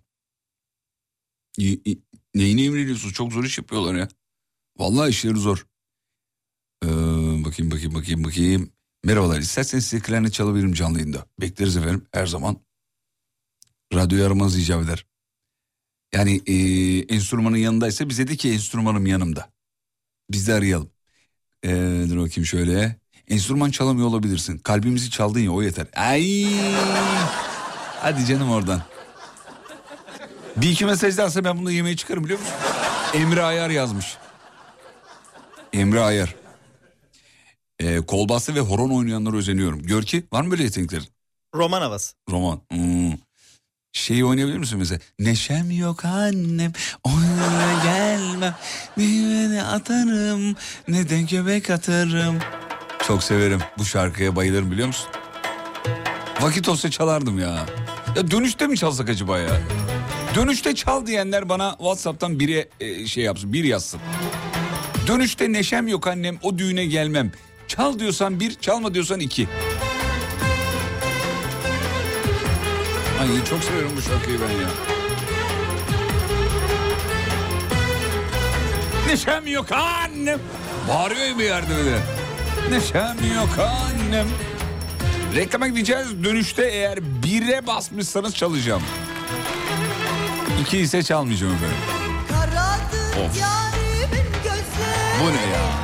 İ- i- Neyine imreniyorsunuz? Çok zor iş yapıyorlar ya. Vallahi işleri zor. Ee, bakayım bakayım bakayım bakayım. Merhabalar isterseniz size klarnet çalabilirim canlı yayında. Bekleriz efendim her zaman. Radyoyu aramanız icap eder. Yani e, enstrümanın yanındaysa bize de ki enstrümanım yanımda. Biz de arayalım. Ee, dur bakayım şöyle. Enstrüman çalamıyor olabilirsin. Kalbimizi çaldın ya o yeter. Ay. Hadi canım oradan. Bir iki mesaj ben bunu yemeğe çıkarım biliyor musun? Emre Ayar yazmış. Emre Ayar. Ee, kolbastı ve horon oynayanlara özeniyorum. Gör ki var mı böyle yeteneklerin? Roman havası. Roman. Hmm. Şeyi oynayabilir misin mesela? Neşem yok annem, oyuna gelmem. Ne atarım, ne de göbek atarım. Çok severim. Bu şarkıya bayılırım biliyor musun? Vakit olsa çalardım ya. Ya dönüşte mi çalsak acaba ya? Dönüşte çal diyenler bana WhatsApp'tan biri e, şey yapsın, bir yazsın. Dönüşte neşem yok annem, o düğüne gelmem. Çal diyorsan bir, çalma diyorsan iki. Ay çok seviyorum bu şarkıyı ben ya. Neşem yok annem. Bağırıyor bir yerde de. Neşem yok annem. Reklama gideceğiz. Dönüşte eğer bire basmışsanız çalacağım. İki ise çalmayacağım efendim. Of. Bu ne ya?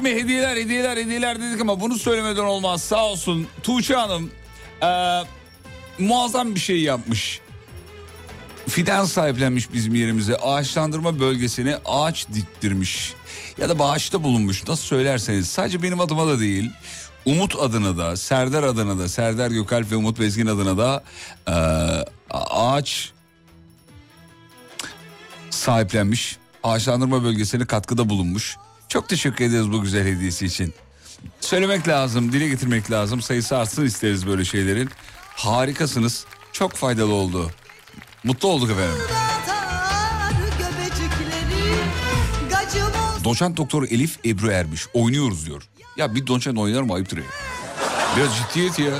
Şimdi hediyeler hediyeler hediyeler dedik ama bunu söylemeden olmaz. Sağ olsun Tuğçe Hanım eee, muazzam bir şey yapmış. Fidan sahiplenmiş bizim yerimize. Ağaçlandırma bölgesine ağaç diktirmiş. Ya da bağışta bulunmuş. Nasıl söylerseniz. Sadece benim adıma da değil. Umut adına da, Serdar adına da, Serdar Gökalp ve Umut Bezgin adına da eee, ağaç sahiplenmiş. Ağaçlandırma bölgesine katkıda bulunmuş. Çok teşekkür ederiz bu güzel hediyesi için. Söylemek lazım, dile getirmek lazım. Sayısı artsın isteriz böyle şeylerin. Harikasınız. Çok faydalı oldu. Mutlu olduk efendim. Doçent doktor Elif Ebru Ermiş. Oynuyoruz diyor. Ya bir doçent oynar mı ayıptır ya. Biraz ciddiyet ya.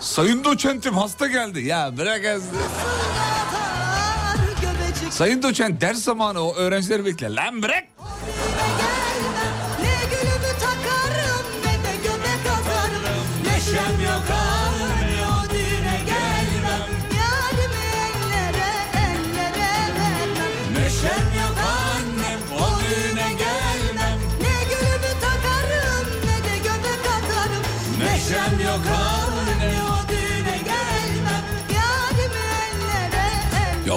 Sayın doçentim hasta geldi. Ya bırak hasta. Sayın doçent ders zamanı o öğrencileri bekler. Lan bırak.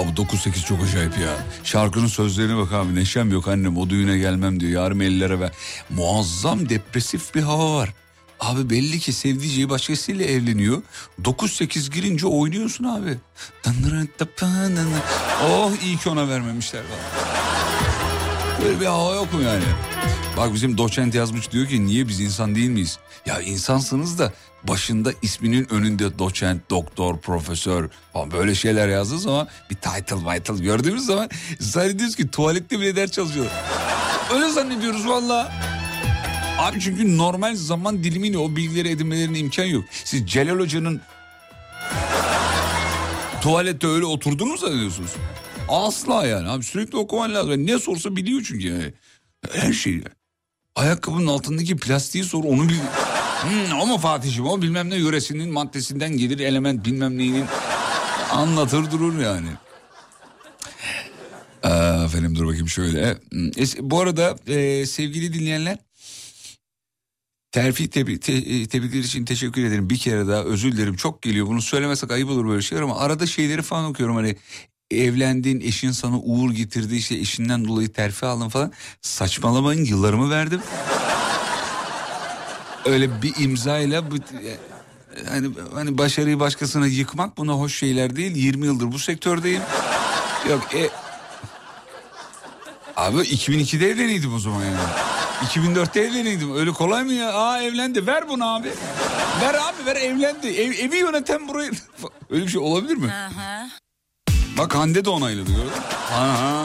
Bu 9-8 çok acayip ya. Şarkının sözlerine bak abi. Neşem yok annem o düğüne gelmem diyor. Yarım ellere ver. Muazzam depresif bir hava var. Abi belli ki sevdiceği başkasıyla evleniyor. 9-8 girince oynuyorsun abi. Oh iyi ki ona vermemişler. Böyle bir hava yok mu yani? Bak bizim doçent yazmış diyor ki niye biz insan değil miyiz? Ya insansınız da başında isminin önünde doçent, doktor, profesör falan böyle şeyler yazdığı zaman bir title title gördüğümüz zaman zannediyoruz ki tuvalette bile ders çalışıyorlar. Öyle zannediyoruz valla. Abi çünkü normal zaman dilimiyle o bilgileri edinmelerine imkan yok. Siz Celal Hoca'nın tuvalette öyle oturduğunu mu zannediyorsunuz? Asla yani abi sürekli okuman lazım. Ne sorsa biliyor çünkü yani. Her şeyi. Ayakkabının altındaki plastiği sor onu bil. Hmm, o mu Fatih'im o bilmem ne yöresinin maddesinden gelir element bilmem neyinin anlatır durur yani. Aa, efendim dur bakayım şöyle. Es- Bu arada e, sevgili dinleyenler Terfi tebrik, te- e, tebrikler için teşekkür ederim. Bir kere daha özür dilerim. Çok geliyor. Bunu söylemesek ayıp olur böyle şeyler ama arada şeyleri falan okuyorum. Hani evlendiğin eşin sana uğur getirdi işte eşinden dolayı terfi aldın falan. Saçmalamayın yıllarımı verdim. Öyle bir imzayla hani, hani başarıyı başkasına yıkmak buna hoş şeyler değil. 20 yıldır bu sektördeyim. Yok e, Abi 2002'de evleniydim o zaman yani. 2004'te evleniydim. Öyle kolay mı ya? Aa evlendi. Ver bunu abi. Ver abi ver evlendi. Ev, evi yöneten burayı... [LAUGHS] Öyle bir şey olabilir mi? Bak Hande de onayladı gördün mü? Aha.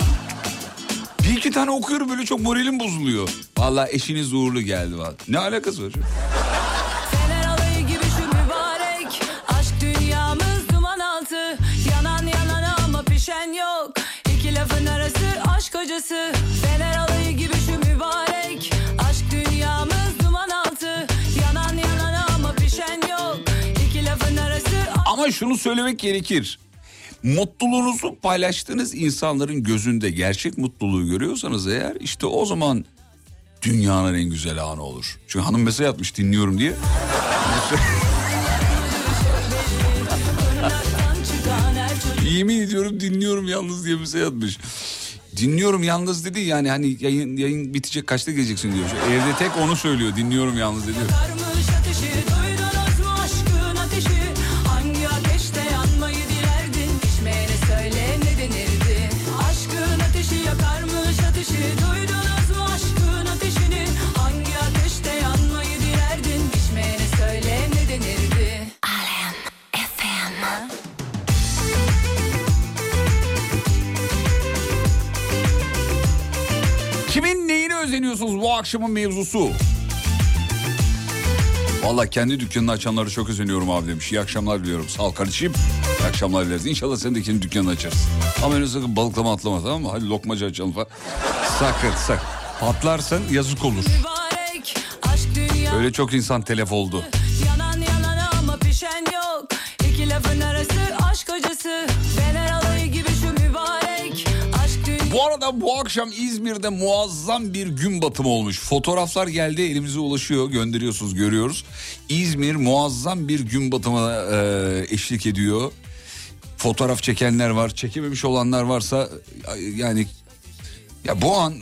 Bir iki tane okuyorum böyle çok moralim bozuluyor. Vallahi eşiniz uğurlu geldi. Vallahi. Ne alakası var? Fener alayı gibi şu mübarek Aşk dünyamız duman altı Yanan yanan ama pişen yok İki lafın arası Ama şunu söylemek gerekir. Mutluluğunuzu paylaştığınız insanların gözünde gerçek mutluluğu görüyorsanız eğer işte o zaman dünyanın en güzel anı olur. Çünkü hanım mesaj atmış dinliyorum diye. [LAUGHS] Yemin ediyorum dinliyorum yalnız diye mesaj atmış. Dinliyorum yalnız dedi yani hani yayın, yayın bitecek kaçta geleceksin diyor. Evde tek onu söylüyor dinliyorum yalnız dedi. Özeniyorsunuz bu akşamın mevzusu? Valla kendi dükkanını açanları çok özeniyorum abi demiş. İyi akşamlar diliyorum. Sağ ol kardeşim. İyi akşamlar dileriz. İnşallah sen de kendi dükkanını açarsın. Ama öyle sakın balıklama atlama tamam mı? Hadi lokmacı açalım falan. Sakın sakın. Patlarsan yazık olur. Öyle çok insan telef oldu. Yanan yanan ama pişen yok İki lafın arası aşk hocası Bu arada bu akşam İzmir'de muazzam bir gün batımı olmuş. Fotoğraflar geldi elimize ulaşıyor gönderiyorsunuz görüyoruz. İzmir muazzam bir gün batımına e, eşlik ediyor. Fotoğraf çekenler var çekememiş olanlar varsa yani ya bu an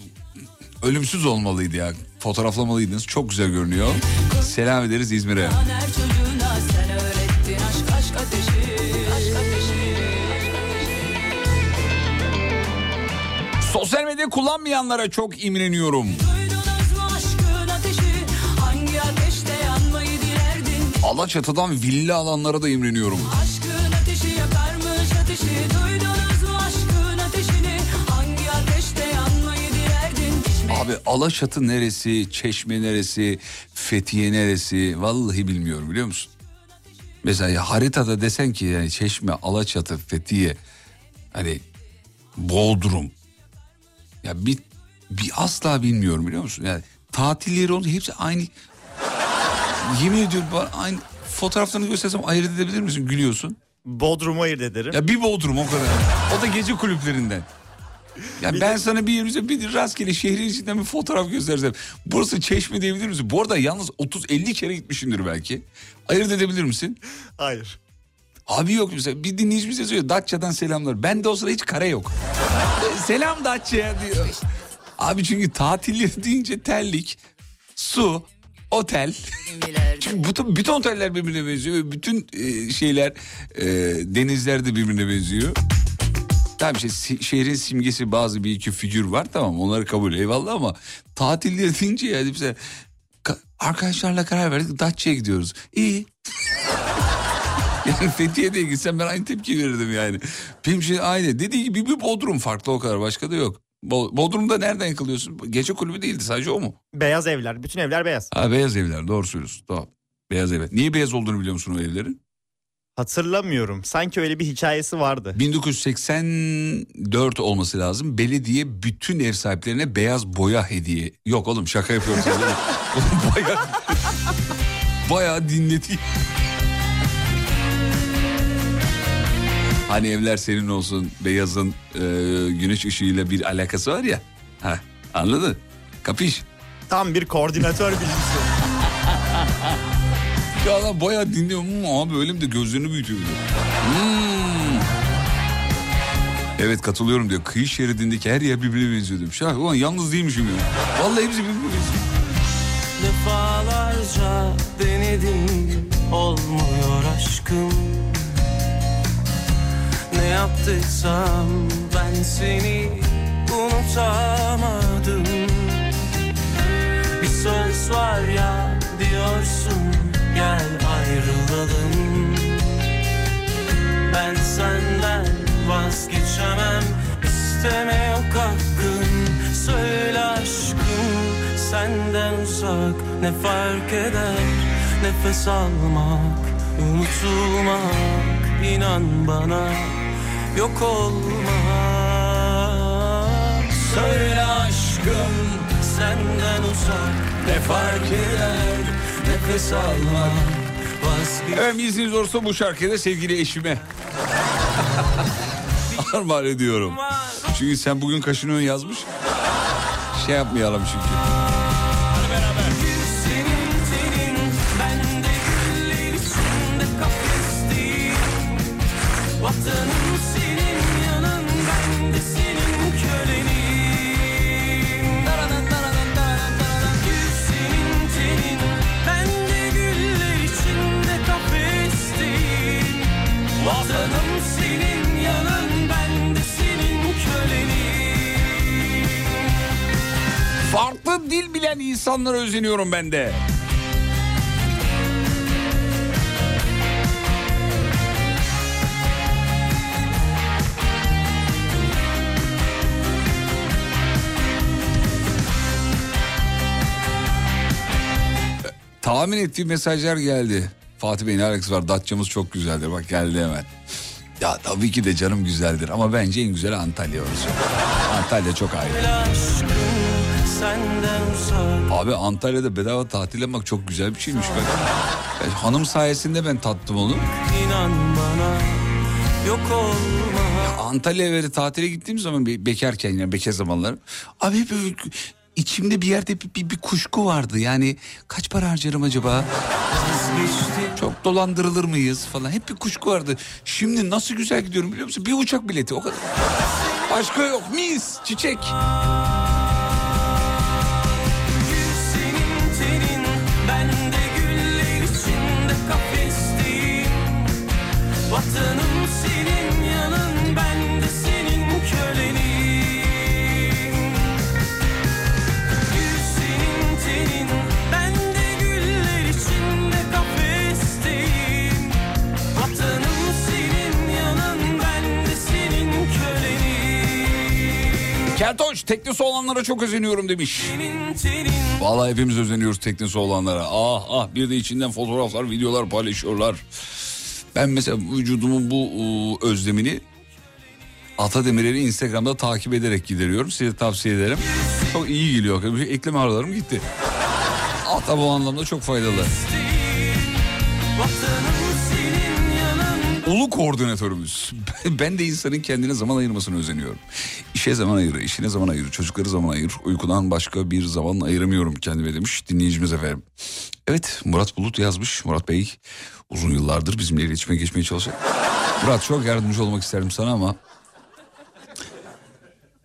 ölümsüz olmalıydı ya. Fotoğraflamalıydınız çok güzel görünüyor. Selam ederiz İzmir'e. Sosyal medya kullanmayanlara çok imreniyorum. Alaçatı'dan villa alanlara da imreniyorum. Aşkın ateşi yakarmış ateşi Duydunuz mu aşkın ateşini Hangi ateşte yanmayı dilerdin Abi Alaçatı neresi, Çeşme neresi, Fethiye neresi vallahi bilmiyorum biliyor musun? Mesela ya haritada desen ki yani Çeşme, Alaçatı, Fethiye hani Bodrum. Ya bir, bir asla bilmiyorum biliyor musun? Yani tatil yeri olunca hepsi aynı. Yemin ediyorum aynı fotoğraflarını göstersem ayırt edebilir misin? Gülüyorsun. Bodrum'u ayırt ederim. Ya bir Bodrum o kadar. O da gece kulüplerinden. Ya ben sana bir yerimize bir rastgele şehrin içinden bir fotoğraf göstersem. Burası Çeşme diyebilir misin? Bu arada yalnız 30-50 kere gitmişimdir belki. Ayırt edebilir misin? Hayır. Abi yok mesela bir dinleyicimiz yazıyor Datça'dan selamlar. Ben de o sırada hiç kare yok. [LAUGHS] Selam Datça'ya diyor. Abi çünkü tatilleri deyince terlik, su, otel. Çünkü bütün, bütün oteller birbirine benziyor. Bütün e, şeyler e, denizler de birbirine benziyor. Şey, si- şehrin simgesi bazı bir iki figür var tamam onları kabul eyvallah ama tatilleri deyince yani mesela ka- arkadaşlarla karar verdik Datça'ya gidiyoruz. İyi. [LAUGHS] Yani Fethiye'de gitsem ben aynı tepki verirdim yani. Benim şey aynı. Dediği gibi bir Bodrum farklı o kadar başka da yok. Bo- Bodrum'da nereden yakalıyorsun? Gece kulübü değildi sadece o mu? Beyaz evler. Bütün evler beyaz. Ha beyaz evler doğru söylüyorsun. Tamam. Beyaz evler. Niye beyaz olduğunu biliyor musun o evlerin? Hatırlamıyorum. Sanki öyle bir hikayesi vardı. 1984 olması lazım. Belediye bütün ev sahiplerine beyaz boya hediye. Yok oğlum şaka yapıyorum. [LAUGHS] bayağı, bayağı dinletiyor. Hani evler senin olsun beyazın e, güneş ışığıyla bir alakası var ya. Ha, anladın? Kapış. Tam bir koordinatör bilgisi. [LAUGHS] Ya adam bayağı dinliyor. Hmm, abi öyle mi de gözlerini büyütüyor. Hmm. Evet katılıyorum diyor. Kıyı şeridindeki her yer birbirine benziyor demiş. Ha, ulan yalnız değilmişim ya. Vallahi hepsi birbirine benziyor. Defalarca denedim olmuyor aşkım Ne yaptıysam ben seni unutamadım. Bir söz var ya diyorsun gel ayrılalım. Ben senden vazgeçemem isteme yok hakkın. Söyle aşkım senden uzak ne fark eder? Nefes almak unutulmak inan bana yok olmak Söyle aşkım senden uzak ne fark eder Nefes almak Evet izniniz olursa bu şarkıyı da sevgili eşime [LAUGHS] armağan ediyorum. Çünkü sen bugün kaşını yazmış. Şey yapmayalım çünkü. Dil bilen insanlara özeniyorum ben de. Tahmin ettiğim mesajlar geldi. Fatih Bey ne alakası var? Datça'mız çok güzeldir. Bak geldi hemen. Ya tabii ki de canım güzeldir ama bence en güzeli Antalya orası. Antalya çok ayrı. Abi Antalya'da bedava tatil yapmak çok güzel bir şeymiş bak. Ya hanım sayesinde ben tattım onu. inan bana yok olma Antalya'ya böyle tatile gittiğim zaman be- bekarken yani bekar zamanlarım. Abi hep içimde bir yerde bir, bir, bir kuşku vardı. Yani kaç para harcarım acaba? Çok dolandırılır mıyız falan. Hep bir kuşku vardı. Şimdi nasıl güzel gidiyorum biliyor musun? Bir uçak bileti o kadar. Başka yok mis çiçek. Vatanım senin yanın ben de senin kölenim Gül senin tenin bende güller içinde kafesteyim Vatanım senin yanın ben de senin kölenim Keltoş teknesi olanlara çok özeniyorum demiş. Senin tenin Vallahi hepimiz özeniyoruz teknesi olanlara. Ah ah bir de içinden fotoğraflar, videolar paylaşıyorlar. Ben mesela vücudumun bu özlemini Ata Demirer'i Instagram'da takip ederek gideriyorum. Size tavsiye ederim. Çok iyi geliyor. Eklem ağrılarım gitti. Ata bu anlamda çok faydalı. Ulu koordinatörümüz. [LAUGHS] Ben de insanın kendine zaman ayırmasını özeniyorum. İşe zaman ayır, işine zaman ayır, çocukları zaman ayır. Uykudan başka bir zaman ayıramıyorum kendime demiş dinleyicimiz efendim. Evet Murat Bulut yazmış. Murat Bey uzun yıllardır bizimle iletişime geçmeye çalışıyor. Murat çok yardımcı olmak isterdim sana ama...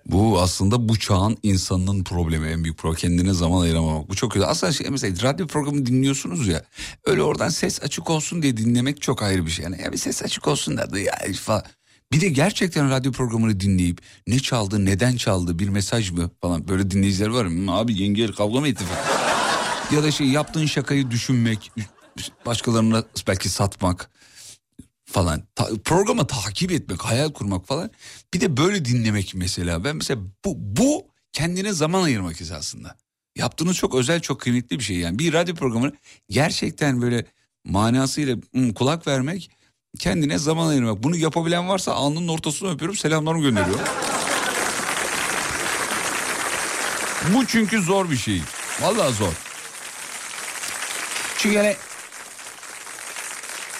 Bu aslında bu çağın insanının problemi en büyük problem. Kendine zaman ayıramamak. Bu çok kötü. Aslında şey, mesela radyo programı dinliyorsunuz ya. Öyle oradan ses açık olsun diye dinlemek çok ayrı bir şey. Yani ya bir ses açık olsun da ya falan. Bir de gerçekten radyo programını dinleyip ne çaldı, neden çaldı, bir mesaj mı falan böyle dinleyiciler var mı? Abi yenge kavga mı etti falan. ya da şey yaptığın şakayı düşünmek, başkalarına belki satmak falan. Ta- programı takip etmek, hayal kurmak falan. Bir de böyle dinlemek mesela. Ben mesela bu, bu kendine zaman ayırmak esasında. Yaptığınız çok özel, çok kıymetli bir şey yani. Bir radyo programını gerçekten böyle manasıyla hmm, kulak vermek, kendine zaman ayırmak. Bunu yapabilen varsa alnının ortasını öpüyorum, selamlarımı gönderiyorum. bu çünkü zor bir şey. Vallahi zor. Çünkü yani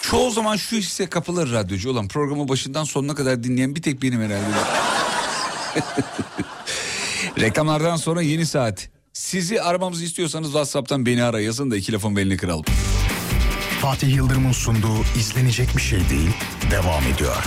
Çoğu zaman şu hisse kapılır radyocu olan programı başından sonuna kadar dinleyen bir tek benim herhalde. [LAUGHS] Reklamlardan sonra yeni saat. Sizi aramamızı istiyorsanız WhatsApp'tan beni ara yazın da iki lafın belini kıralım. Fatih Yıldırım'ın sunduğu izlenecek bir şey değil devam ediyor.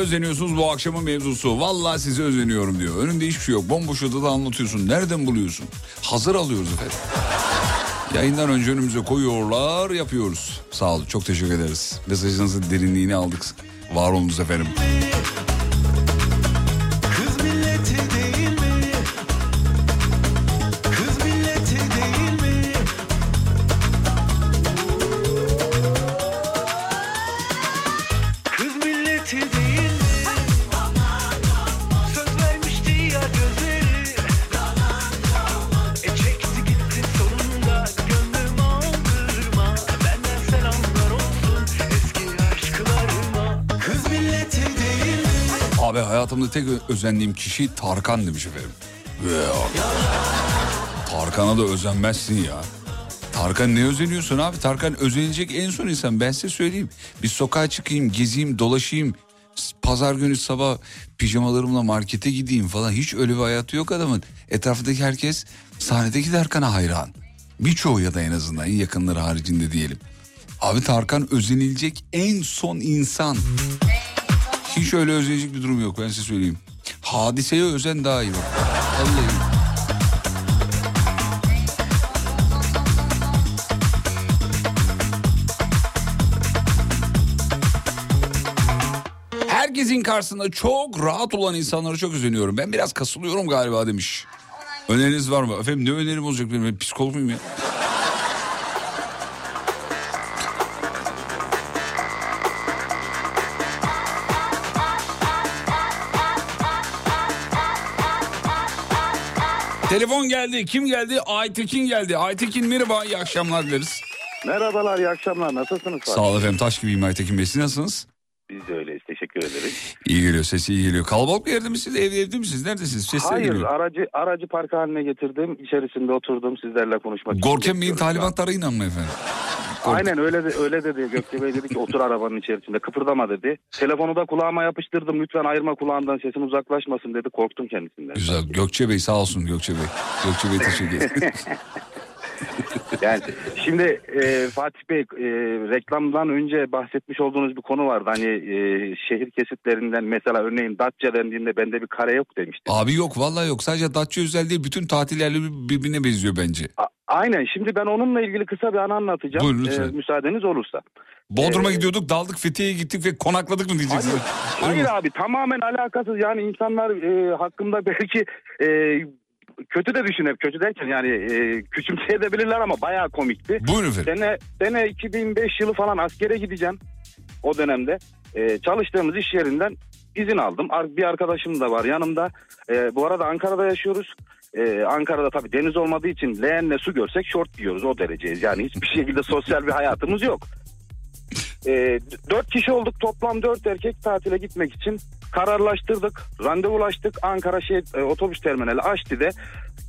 Özeniyorsunuz bu akşamın mevzusu? Vallahi size özeniyorum diyor. Önünde hiçbir şey yok. Bomboş odada anlatıyorsun. Nereden buluyorsun? Hazır alıyoruz efendim. Yayından önce önümüze koyuyorlar, yapıyoruz. Sağ olun, çok teşekkür ederiz. Mesajınızın derinliğini aldık. Var olunuz efendim. Özendiğim kişi Tarkan demiş efendim. Tarkan'a da özenmezsin ya. Tarkan ne özeniyorsun abi? Tarkan özenilecek en son insan. Ben size söyleyeyim. Bir sokağa çıkayım, gezeyim, dolaşayım. Pazar günü sabah pijamalarımla markete gideyim falan. Hiç öyle bir hayatı yok adamın. Etrafındaki herkes sahnedeki Tarkan'a hayran. Birçoğu ya da en azından yakınları haricinde diyelim. Abi Tarkan özenilecek en son insan. Hiç öyle özleyecek bir durum yok ben size söyleyeyim. Hadiseye özen daha iyi. Vallahi. Herkesin karşısında çok rahat olan insanlara çok özeniyorum. Ben biraz kasılıyorum galiba demiş. Öneriniz var mı? Efendim ne önerim olacak benim? Ben psikolog muyum ya? Telefon geldi. Kim geldi? Aytekin geldi. Aytekin merhaba. İyi akşamlar dileriz. Merhabalar, iyi akşamlar. Nasılsınız? Sağ olun efendim. Taş gibiyim Aytekin Bey. Siz nasılsınız? Biz de öyleyiz. Teşekkür ederiz. İyi geliyor. Sesi iyi geliyor. Kalabalık bir yerde misiniz? Ev, evde misiniz? Neredesiniz? Sesler Hayır, geliyor. aracı aracı park haline getirdim. İçerisinde oturdum. Sizlerle konuşmak için. Gorkem Bey'in talimatlarıyla mı efendim? Gorkem- Aynen öyle de, öyle dedi. Gökçe Bey dedi ki otur arabanın içerisinde. Kıpırdama dedi. Telefonu da kulağıma yapıştırdım. Lütfen ayırma kulağından sesin uzaklaşmasın dedi. Korktum kendisinden. Güzel. Gökçe Bey sağ olsun Gökçe Bey. Gökçe Bey teşekkür ederim. [LAUGHS] Yani şimdi e, Fatih Bey e, reklamdan önce bahsetmiş olduğunuz bir konu vardı. Hani e, şehir kesitlerinden mesela örneğin Datça dendiğinde bende bir kare yok demişti. Abi yok vallahi yok. Sadece Datça özel değil. Bütün tatil yerleri birbirine benziyor bence. A- Aynen şimdi ben onunla ilgili kısa bir anı anlatacağım. Buyurun lütfen. E, müsaadeniz olursa. Bodrum'a Ee, gidiyorduk daldık Fethiye'ye gittik ve konakladık mı diyeceksiniz? Hayır abi tamamen alakasız yani insanlar e, hakkında belki e, kötü de düşünüp kötü derken yani e, küçümseyebilirler ama bayağı komikti. Buyurun efendim. Sene, sene 2005 yılı falan askere gideceğim o dönemde. E, çalıştığımız iş yerinden izin aldım. Bir arkadaşım da var yanımda. E, bu arada Ankara'da yaşıyoruz. E, Ankara'da tabii deniz olmadığı için leğenle su görsek şort giyiyoruz o dereceyiz. Yani hiçbir [LAUGHS] şekilde sosyal bir hayatımız yok. E, d- dört kişi olduk toplam dört erkek tatile gitmek için kararlaştırdık. Randevulaştık Ankara şey, e, otobüs terminali Aşti'de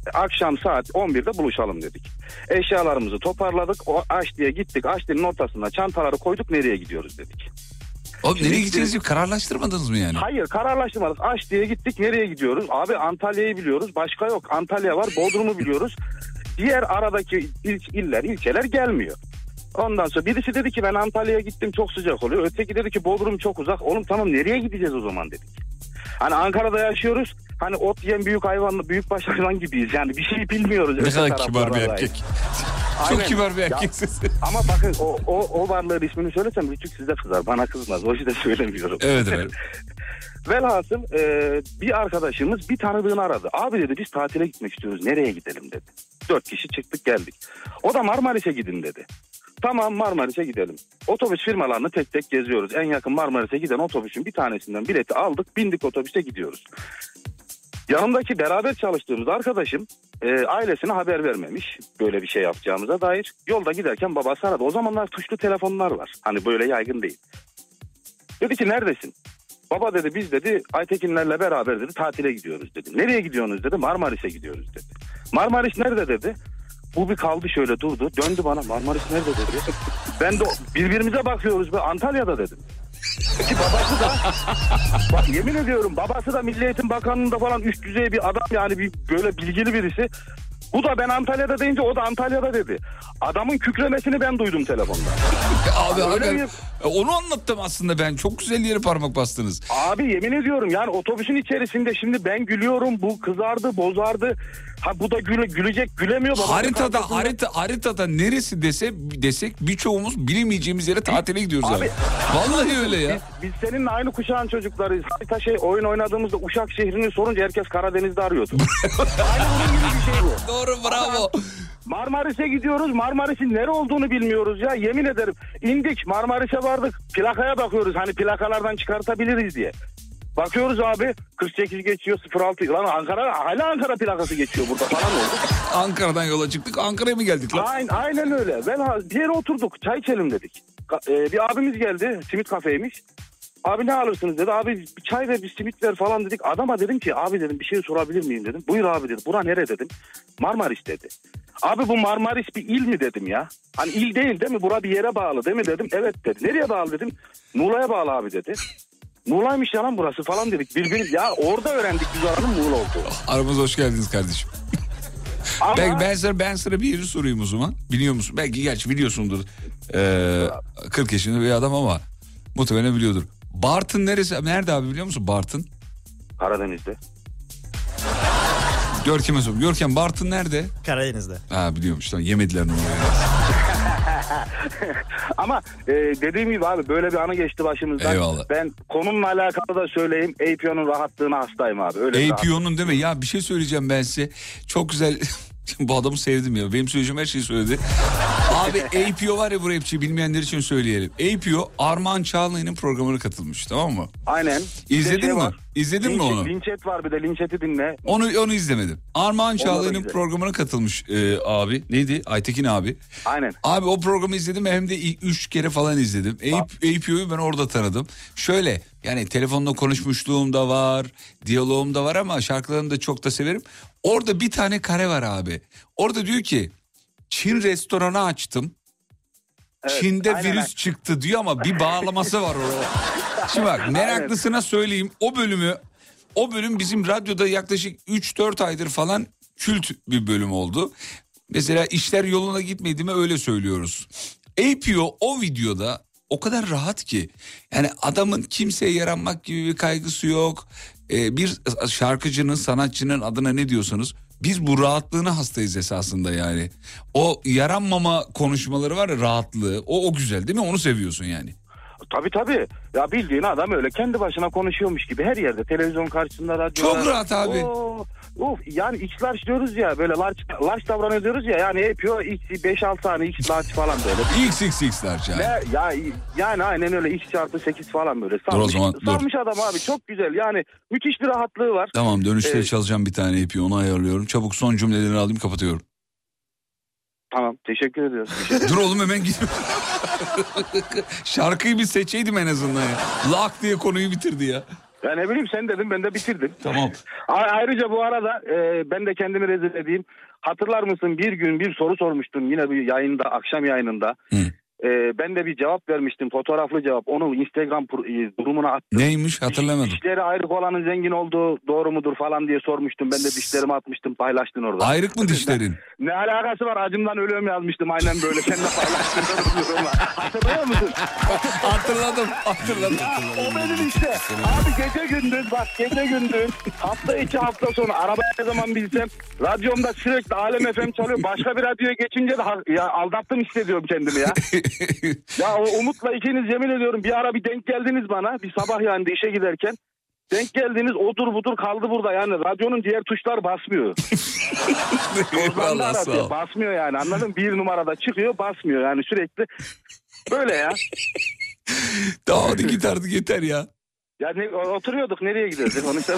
e, akşam saat 11'de buluşalım dedik. Eşyalarımızı toparladık. O Aşti'ye gittik. Aşti'nin ortasına çantaları koyduk nereye gidiyoruz dedik. Oğlum nereye Şimdi- gideceğinizi kararlaştırmadınız mı yani? Hayır kararlaştırmadık. Aşti'ye gittik nereye gidiyoruz? Abi Antalya'yı biliyoruz. Başka yok. Antalya var. Bodrum'u biliyoruz. Diğer aradaki il, iller, ilçeler gelmiyor. Ondan sonra birisi dedi ki ben Antalya'ya gittim çok sıcak oluyor. Öteki dedi ki Bodrum çok uzak. Oğlum tamam nereye gideceğiz o zaman dedik. Hani Ankara'da yaşıyoruz. Hani ot yiyen büyük hayvan, büyük baş hayvan gibiyiz. Yani bir şey bilmiyoruz. Ne kadar kibar bir erkek. Aynen. Çok kibar bir Ya- erkeksiniz. Ama bakın o, o, o varlığın ismini söylesem Rütük size kızar. Bana kızmaz. O yüzden [LAUGHS] söylemiyorum. Evet efendim. [LAUGHS] Velhasıl e, bir arkadaşımız bir tanıdığını aradı. Abi dedi biz tatile gitmek istiyoruz. Nereye gidelim dedi. Dört kişi çıktık geldik. O da Marmaris'e gidin dedi. Tamam Marmaris'e gidelim. Otobüs firmalarını tek tek geziyoruz. En yakın Marmaris'e giden otobüsün bir tanesinden bileti aldık. Bindik otobüse gidiyoruz. Yanımdaki beraber çalıştığımız arkadaşım e, ailesine haber vermemiş böyle bir şey yapacağımıza dair. Yolda giderken babası aradı. O zamanlar tuşlu telefonlar var. Hani böyle yaygın değil. Dedi ki neredesin? Baba dedi biz dedi Aytekinlerle beraber dedi tatile gidiyoruz dedi. Nereye gidiyorsunuz dedi Marmaris'e gidiyoruz dedi. Marmaris nerede dedi. Bu bir kaldı şöyle durdu. Döndü bana Marmaris nerede dedi. Ben de birbirimize bakıyoruz be Antalya'da dedim. Bak yemin ediyorum babası da Milli Eğitim Bakanlığı'nda falan üst düzey bir adam yani bir böyle bilgili birisi. Bu da ben Antalya'da deyince o da Antalya'da dedi. Adamın kükremesini ben duydum telefonda. [LAUGHS] Abi Öyle hakikaten- mi? E, onu anlattım aslında ben. Çok güzel yere parmak bastınız. Abi yemin ediyorum yani otobüsün içerisinde şimdi ben gülüyorum bu kızardı bozardı. Ha bu da güle, gülecek gülemiyor. babası Haritada karşısında. harita haritada neresi dese desek birçoğumuz bilemeyeceğimiz yere tatile gidiyoruz abi. Abi- Vallahi öyle ya. Biz, biz seninle aynı kuşağın çocuklarıyız. Harita şey oyun oynadığımızda Uşak şehrini sorunca herkes Karadeniz'de arıyordu. [LAUGHS] aynı bunun gibi bir şey bu. Doğru bravo. Marmaris'e gidiyoruz. Marmaris'in nere olduğunu bilmiyoruz ya. Yemin ederim. İndik Marmaris'e vardık. Plakaya bakıyoruz. Hani plakalardan çıkartabiliriz diye. Bakıyoruz abi 48 geçiyor 06. Lan Ankara hala Ankara plakası geçiyor burada falan oldu. [LAUGHS] Ankara'dan yola çıktık. Ankara'ya mı geldik lan? Aynen, aynen öyle. Ben bir yere oturduk. Çay içelim dedik. Ka- e, bir abimiz geldi. Simit kafeymiş. Abi ne alırsınız dedi. Abi bir çay ver bir simit ver falan dedik. Adama dedim ki abi dedim bir şey sorabilir miyim dedim. Buyur abi dedi. Bura nere dedim. Marmaris dedi. Abi bu Marmaris bir il mi dedim ya. Hani il değil değil mi? Bura bir yere bağlı değil mi dedim. Evet dedi. Nereye bağlı dedim. Muğla'ya bağlı abi dedi. Muğla'ymış ya lan burası falan dedik. Birbirimiz ya orada öğrendik biz oranın Muğla olduğunu. Aramıza hoş geldiniz kardeşim. [LAUGHS] Ama Ben, ben, sana, ben sana bir yeri sorayım o zaman. Biliyor musun? Belki gerçi biliyorsundur. Ee, 40 yaşında bir adam ama muhtemelen biliyordur. Bartın neresi? Nerede abi biliyor musun Bartın? Karadeniz'de. Görkem'e sor. Görkem Bartın nerede? Karadeniz'de. Ha biliyormuş. Tamam, yemediler numarayı. [LAUGHS] Ama e, dediğim gibi abi böyle bir anı geçti başımızdan. Eyvallah. Ben konumla alakalı da söyleyeyim. APO'nun rahatlığına hastayım abi. Öyle APO'nun değil mi? Ya bir şey söyleyeceğim ben size. Çok güzel. [LAUGHS] [LAUGHS] Bu adamı sevdim ya. Benim söyleyeceğim her şeyi söyledi. Abi APO var ya bu rapçi bilmeyenler için söyleyelim. APO Armağan Çağlayan'ın programına katılmış tamam mı? Aynen. İzledin şey mi? var. İzledin mi Linç- onu? Linçet var bir de linçeti dinle. Onu onu izlemedim. Armağan da Çağlayan'ın programına katılmış e, abi. Neydi? Aytekin abi. Aynen. Abi o programı izledim hem de ilk üç kere falan izledim. APO'yu ben orada tanıdım. Şöyle yani telefonda konuşmuşluğum da var, diyaloğum da var ama şarkılarını da çok da severim. Orada bir tane kare var abi. Orada diyor ki Çin restoranı açtım. Evet, Çin'de aynen, virüs çıktı diyor ama bir bağlaması var orada. [LAUGHS] Şimdi bak meraklısına söyleyeyim o bölümü o bölüm bizim radyoda yaklaşık 3-4 aydır falan kült bir bölüm oldu. Mesela işler yoluna gitmedi mi öyle söylüyoruz. APO o videoda o kadar rahat ki yani adamın kimseye yaranmak gibi bir kaygısı yok. Ee, bir şarkıcının sanatçının adına ne diyorsanız biz bu rahatlığına hastayız esasında yani. O yaranmama konuşmaları var ya rahatlığı o, o güzel değil mi onu seviyorsun yani. Tabii tabii. Ya bildiğin adam öyle kendi başına konuşuyormuş gibi her yerde televizyon karşısında radyo. Çok rahat abi. Uf yani iç large diyoruz ya böyle large, large davranıyor diyoruz ya yani yapıyor iç 5-6 tane iç large falan böyle. XXX'ler yani. Ve ya yani aynen öyle iç çarpı 8 falan böyle. o Salmış, zaman, dur. salmış adam abi çok güzel yani müthiş bir rahatlığı var. Tamam dönüşte Evet. çalacağım bir tane ipi onu ayarlıyorum. Çabuk son cümleleri alayım kapatıyorum. Tamam teşekkür ediyoruz. [LAUGHS] Dur oğlum hemen git. [LAUGHS] Şarkıyı bir seçeydim en azından ya. Lak diye konuyu bitirdi ya. Ya ne bileyim sen dedin ben de bitirdim. Tamam. [LAUGHS] A- Ayrıca bu arada e, ben de kendimi rezil edeyim. Hatırlar mısın bir gün bir soru sormuştum yine bir yayında akşam yayınında. Hı. E, ben de bir cevap vermiştim fotoğraflı cevap onu Instagram e, durumuna attım. Neymiş hatırlamadım. Dişleri ayrık olanın zengin olduğu doğru mudur falan diye sormuştum. Ben de dişlerimi atmıştım paylaştın orada. Ayrık mı dişlerin? [LAUGHS] Ne alakası var acımdan ölüyorum yazmıştım aynen böyle. Sen de paylaştın. [LAUGHS] Hatırlıyor musun? [LAUGHS] hatırladım hatırladım. O benim işte. Abi gece gündüz bak gece gündüz hafta içi hafta sonu araba ne zaman bilsem radyomda sürekli Alem FM çalıyor. Başka bir radyoya geçince de ya aldattım hissediyorum kendimi ya. Ya o Umut'la ikiniz yemin ediyorum bir ara bir denk geldiniz bana bir sabah yani işe giderken. Denk geldiniz odur budur kaldı burada yani radyonun diğer tuşlar basmıyor. [LAUGHS] Eyvallah sağ ol. basmıyor yani anladın mı? Bir numarada çıkıyor basmıyor yani sürekli böyle ya. [LAUGHS] Tamam hadi git artık yeter ya. Ya ne, oturuyorduk nereye gidiyoruz? Onu işte... [LAUGHS]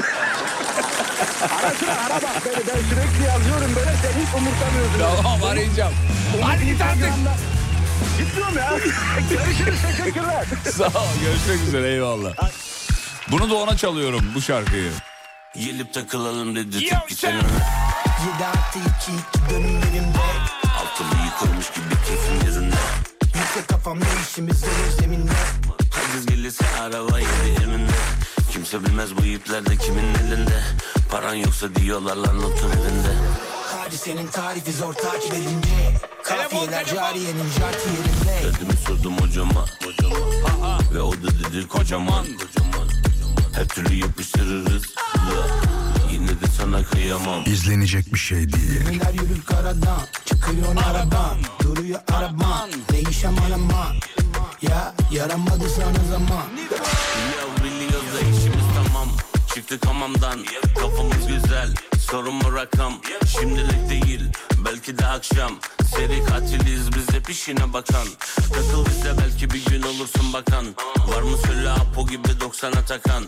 ara sıra ara bak beni ben sürekli yazıyorum böyle sen hiç umursamıyorsun. Tamam arayacağım. Hadi git artık. Gitmiyorum ya. [LAUGHS] Görüşürüz teşekkürler. Sağ ol görüşmek üzere eyvallah. Bunu da ona çalıyorum bu şarkıyı. Gelip takılalım dedi tepki çenen Yedi artı iki iki dönüm elimde Altılı yıkılmış gibi keyfim yerinde Yüksek kafam ne işimiz olur zeminle Hadi kız gelirse araba yedi eminde Kimse bilmez bu ipler de kimin elinde Paran yoksa diyorlar lan notun evinde Hadisenin tarifi zor takip edince. Kafiyeler cariyenin jarti yerinde. Derdimi sordum hocama, hocama. Ve o da dedi kocaman, kocaman. Her türlü yapıştırırız. Yine de sana kıyamam. İzlenecek bir şey değil. Gemiler yürür karadan Çıkıyor araban. Duruyor araban Değişem araman Ya yaramadı sana zaman. Ya biliyoruz da işimiz tamam. Çıktık hamamdan Kafamız güzel Sorun mu rakam Şimdilik değil Belki de akşam. Seri katiliz biz hep işine bakan. Takıl bize belki bir gün olursun bakan. Var mı söyle Apo gibi 90'a takan.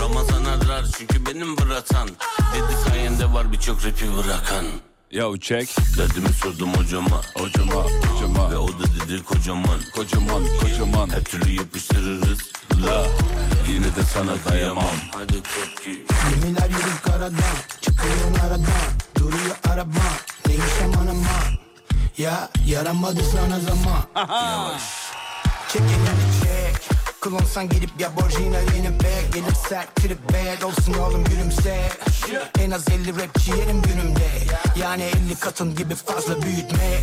Ramazan arar çünkü benim bıratan. Dedi sayende var birçok rapi bırakan. Ya çek. Derdimi sordum hocama. Hocama, hocama. Ve o da dedi kocaman. Kocaman, kocaman. Her türlü yapıştırırız. La Yine de sana kıyamam Hadi tepki Gemiler yürür karadan Çıkıyor aradan. Duruyor araban Değişem araman Ya yaramadı sana zaman. Çek elini çek Kullansan gidip ya orijinalini bek Gelir sert trip bad olsun oğlum gülümse. En az 50 rapçi yerim günümde. Yani 50 katın gibi fazla büyütme.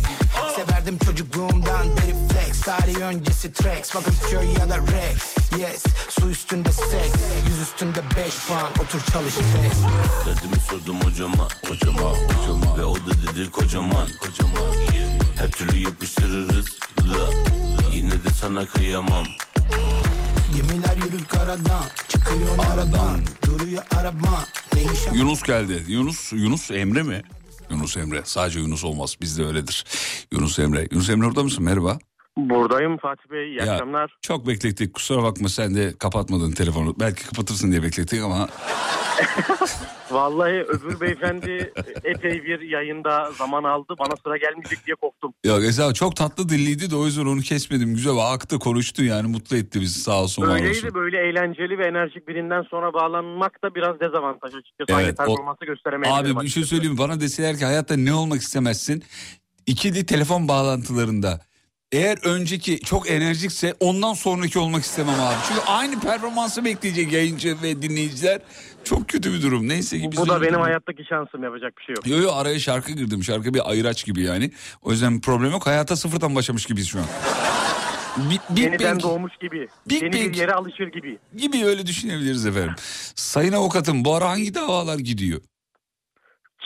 Severdim çocukluğumdan beri flex. Tarih öncesi tracks. Bakın köy ya da Rex Yes su üstünde sex. Yüz üstünde 5 puan. Otur çalış test Derdimi sordum hocama Hocama hocama. Ve o da dedi kocaman Kocaman. Her türlü yapıştırırız La Yine de sana kıyamam Gemiler yürür karadan Çıkıyor aradan Duruyor Değişen Yunus geldi. Yunus, Yunus Emre mi? Yunus Emre. Sadece Yunus olmaz. Bizde öyledir. Yunus Emre. Yunus Emre orada mısın? Merhaba. Buradayım Fatih Bey. İyi Ya, akşamlar. Çok beklettik. Kusura bakma sen de kapatmadın telefonu. Belki kapatırsın diye beklettik ama [LAUGHS] Vallahi öbür beyefendi epey bir yayında zaman aldı. Bana sıra gelmeyecek diye korktum. ya Eza çok tatlı dilliydi de o yüzden onu kesmedim. Güzel aktı konuştu yani mutlu etti bizi sağ olsun var olsun. Öyleydi böyle eğlenceli ve enerjik birinden sonra bağlanmak da biraz dezavantaj açıkçası. Aynı Evet, o- performansı gösteremeyebilirim. Abi bir şey söyleyeyim mi? Bana deseler ki hayatta ne olmak istemezsin? İkili telefon bağlantılarında. Eğer önceki çok enerjikse ondan sonraki olmak istemem abi. Çünkü aynı performansı bekleyecek yayıncı ve dinleyiciler. Çok kötü bir durum. Neyse ki biz Bu da benim hayattaki şansım yapacak bir şey yok. Yo yo araya şarkı girdim. Şarkı bir ayıraç gibi yani. O yüzden problem yok. Hayata sıfırdan başlamış gibiyiz şu an. Bi- Big Yeniden Bang doğmuş gibi. Big Yeni Bang. bir yere alışır gibi. gibi öyle düşünebiliriz efendim. Sayın avukatım bu ara hangi davalar gidiyor?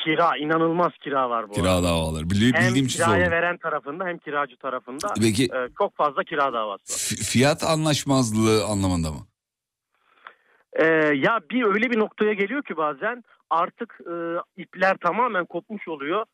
Kira inanılmaz kira var bu. arada. Kira davaları. Bili- Hem bildiğim için kiraya veren tarafında hem kiracı tarafında Peki- e, çok fazla kira davası var. Fiyat anlaşmazlığı anlamında mı? Ee, ya bir öyle bir noktaya geliyor ki bazen artık e, ipler tamamen kopmuş oluyor.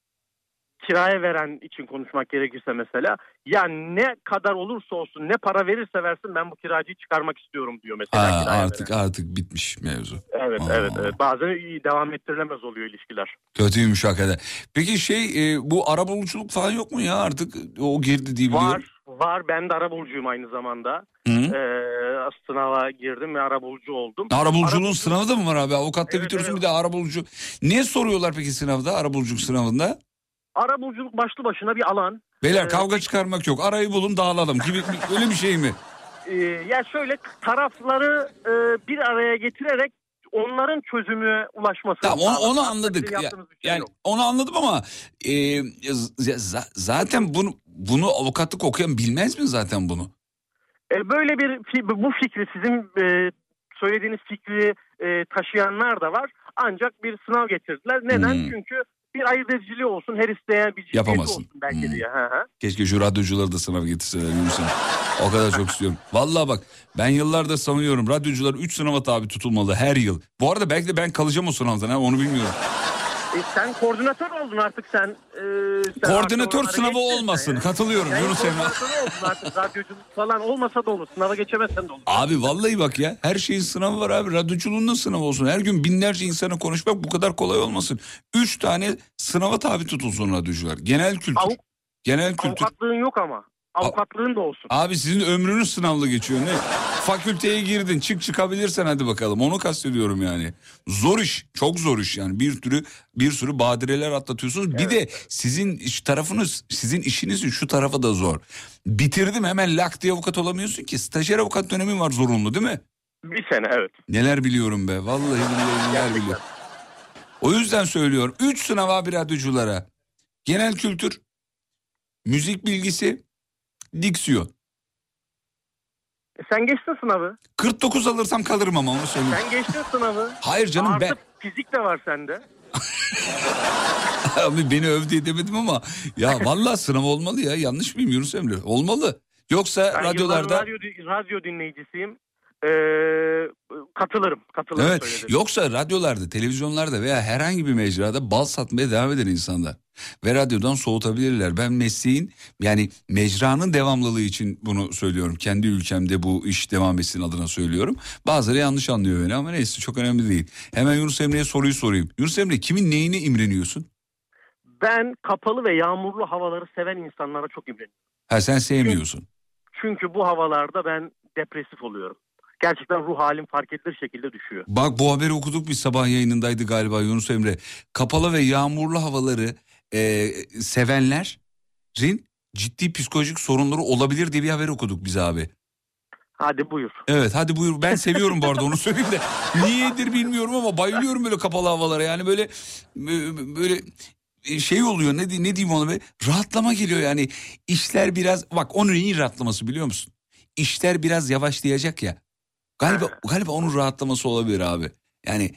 Kiraya veren için konuşmak gerekirse mesela ya ne kadar olursa olsun ne para verirse versin ben bu kiracıyı çıkarmak istiyorum diyor mesela Aa, artık veren. artık bitmiş mevzu. Evet Aa. evet evet bazen devam ettirilemez oluyor ilişkiler. Kötüymüş hakikaten. Peki şey e, bu arabuluculuk falan yok mu ya artık o girdi diye biliyorum. Var var ben de arabulucuyum aynı zamanda. Hı? Ee, sınava girdim ve arabulucu oldum. Arabuluculuğun Arabulucu- sınavı da mı var abi? Avukatla Evet, bitiriyorsun evet. bir de arabulucu. Ne soruyorlar peki sınavda arabuluculuk sınavında? Arabuluculuk başlı başına bir alan. Beyler Ee, kavga çıkarmak yok. Arayı bulun dağılalım gibi öyle bir şey mi? Ee, ya şöyle tarafları e, bir araya getirerek onların çözümü ulaşması. Tamam onu, onu anladık. Ya- şey yani yok. onu anladım ama e, z- z- zaten bunu bunu avukatlık okuyan bilmez mi zaten bunu? E, böyle bir bu fikri sizin e, söylediğiniz fikri e, taşıyanlar da var. Ancak bir sınav getirdiler. Neden? Hmm. Çünkü bir ayırt ediciliği olsun, her isteyen bir ciddiyeti olsun belki Hmm. diye. Hı hı. Keşke şu radyocuları da sınav getirseler Emre. O kadar çok istiyorum. Vallahi bak ben yıllardır savunuyorum. Radyocular 3 sınava tabi tutulmalı her yıl. Bu arada belki de ben kalacağım o sınavdan ha onu bilmiyorum. E, sen koordinatör oldun artık sen. e, sen Koordinatör artık sınavı olmasın. ya. Katılıyorum Yani Yunus Emre. artık radyoculuk falan olmasa da olur. Sınava geçemezsen de olur. Abi vallahi bak ya her şeyin sınavı var abi. Radyoculuğun da sınavı olsun. Her gün binlerce insana konuşmak bu kadar kolay olmasın. Üç tane sınava tabi tutulsun radyocular. Genel kültür. Avuk- Genel kültür. Avukatlığın yok ama. Avukatlığın da olsun. Abi sizin ömrünüz sınavlı geçiyor ne? Fakülteye girdin çık çıkabilirsen hadi bakalım onu kastediyorum yani. Zor iş çok zor iş yani bir sürü bir sürü badireler atlatıyorsunuz. Bir de sizin iş tarafınız sizin işinizin şu tarafı da zor. Bitirdim hemen lak diye avukat olamıyorsun ki stajyer avukat dönemi var zorunlu değil mi? Bir sene evet. Neler biliyorum be vallahi billahi neler biliyorum. O yüzden söylüyorum. Üç sınav abi radyoculara. Genel kültür, müzik bilgisi, diksiyon. E sen geçtin sınavı. 49 alırsam kalırım ama onu söyleyeyim. Sen geçtin sınavı. Hayır canım Artı ben... fizik de var sende. [LAUGHS] Abi beni öv diye demedim ama ya [LAUGHS] vallahi sınav olmalı ya yanlış mıyım Yunus Emre? Olmalı. Yoksa Ben radyolarda radyo, radyo dinleyicisiyim. Ee, katılırım. Katılırım evet söyledim. yoksa radyolarda televizyonlarda veya herhangi bir mecrada bal satmaya devam eden insanlar ve radyodan soğutabilirler. Ben mesleğin yani mecranın devamlılığı için bunu söylüyorum. Kendi ülkemde bu iş devam etsin adına söylüyorum. Bazıları yanlış anlıyor beni ama neyse çok önemli değil. Hemen Yunus Emre'ye soruyu sorayım. Yunus Emre kimin neyine imreniyorsun? Ben kapalı ve yağmurlu havaları seven insanlara çok imreniyorum. Ha sen sevmiyorsun. Çünkü bu havalarda ben depresif oluyorum. Gerçekten ruh halim fark edilir şekilde düşüyor. Bak bu haberi okuduk biz sabah yayınındaydı galiba Yunus Emre. Kapalı ve yağmurlu havaları e, sevenlerin ciddi psikolojik sorunları olabilir diye bir haber okuduk biz abi. Hadi buyur. Evet hadi buyur ben seviyorum bu arada onu söyleyeyim de. [LAUGHS] Niyedir bilmiyorum ama bayılıyorum böyle kapalı havalara yani böyle böyle şey oluyor ne, ne diyeyim ona be rahatlama geliyor yani işler biraz bak onun neyin rahatlaması biliyor musun? İşler biraz yavaşlayacak ya galiba galiba onun rahatlaması olabilir abi yani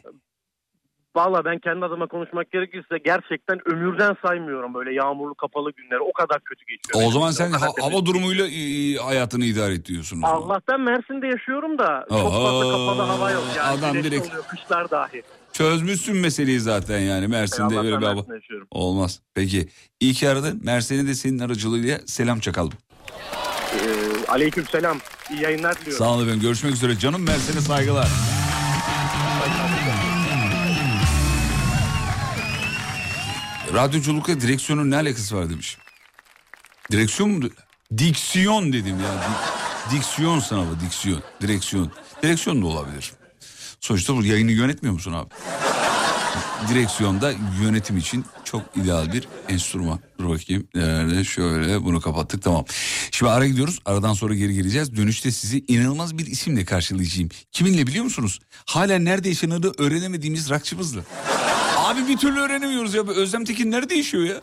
Valla ben kendi adıma konuşmak gerekirse gerçekten ömürden saymıyorum böyle yağmurlu kapalı günleri. O kadar kötü geçiyor. o zaman sen O ha- hava durumuyla e, hayatını idare et diyorsun. o zaman. Allah'tan Mersin'de yaşıyorum da çok Oho, fazla kapalı hava yok. Yani adam direkt- oluyor kışlar dahi. Çözmüşsün meseleyi zaten yani Mersin'de böyle bir hava. Olmaz. Peki iyi ki aradın. Mersin'e de senin aracılığıyla selam çakalım. Ee, aleyküm selam. İyi yayınlar diliyorum. Sağ olun efendim. Görüşmek üzere. Canım Mersin'e saygılar. Radyoculukla direksiyonun ne alakası var demiş. Direksiyon mu? Diksiyon dedim ya. Di- diksiyon sınavı, diksiyon. Direksiyon. Direksiyon da olabilir. Sonuçta bu yayını yönetmiyor musun abi? Direksiyonda yönetim için çok ideal bir enstrüman. Dur bakayım. Nerede? Şöyle bunu kapattık tamam. Şimdi ara gidiyoruz. Aradan sonra geri geleceğiz. Dönüşte sizi inanılmaz bir isimle karşılayacağım. Kiminle biliyor musunuz? Hala nerede yaşanığını öğrenemediğimiz rakçımızla. Abi bir türlü öğrenemiyoruz ya. Özlem Tekin nerede yaşıyor ya?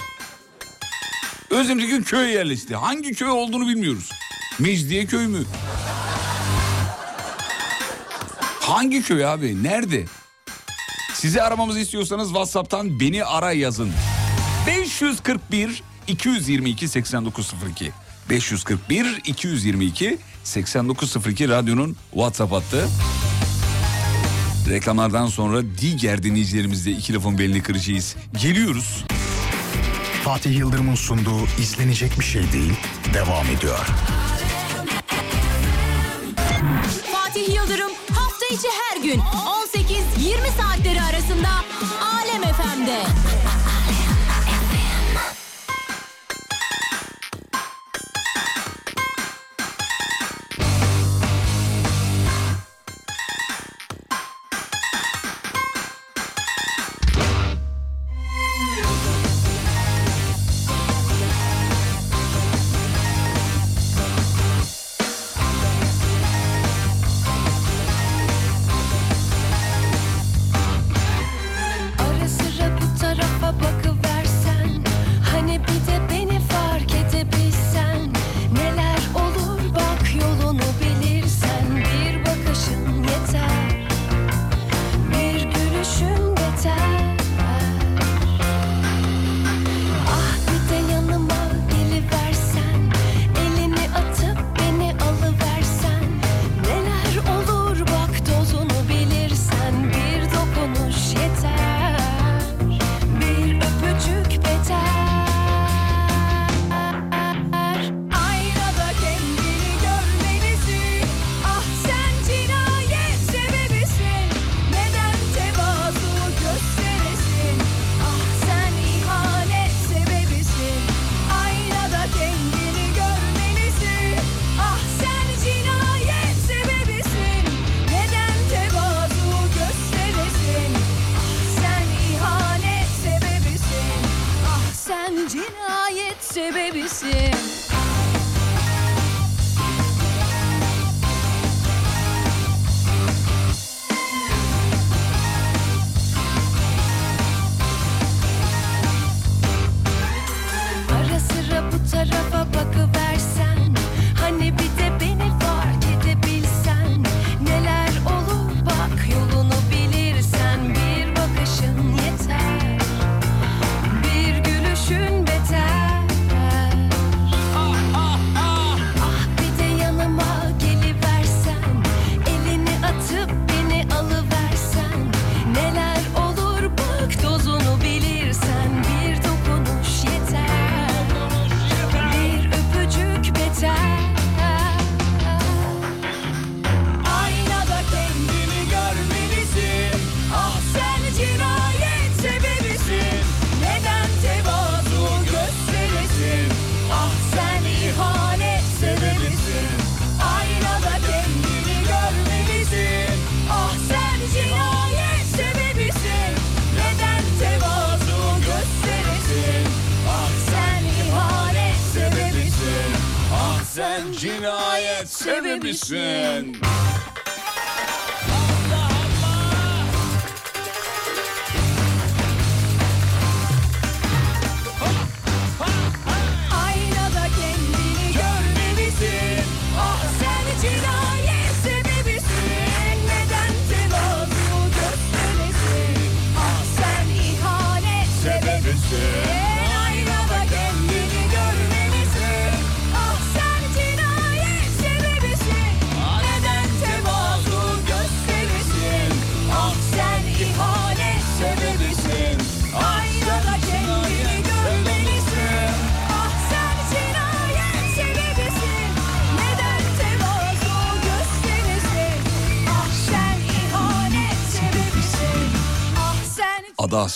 Özlem Tekin köye yerleşti. Hangi köy olduğunu bilmiyoruz. Mecidiye köy mü? Hangi köy abi? Nerede? Sizi aramamızı istiyorsanız WhatsApp'tan beni ara yazın. 541 222 8902 541 222 8902 radyonun WhatsApp hattı. Reklamlardan sonra diğer dinleyicilerimizle iki lafın belini kıracağız. Geliyoruz. Fatih Yıldırım'ın sunduğu izlenecek bir şey değil devam ediyor. Fatih Yıldırım hafta içi her gün 18-20 saatleri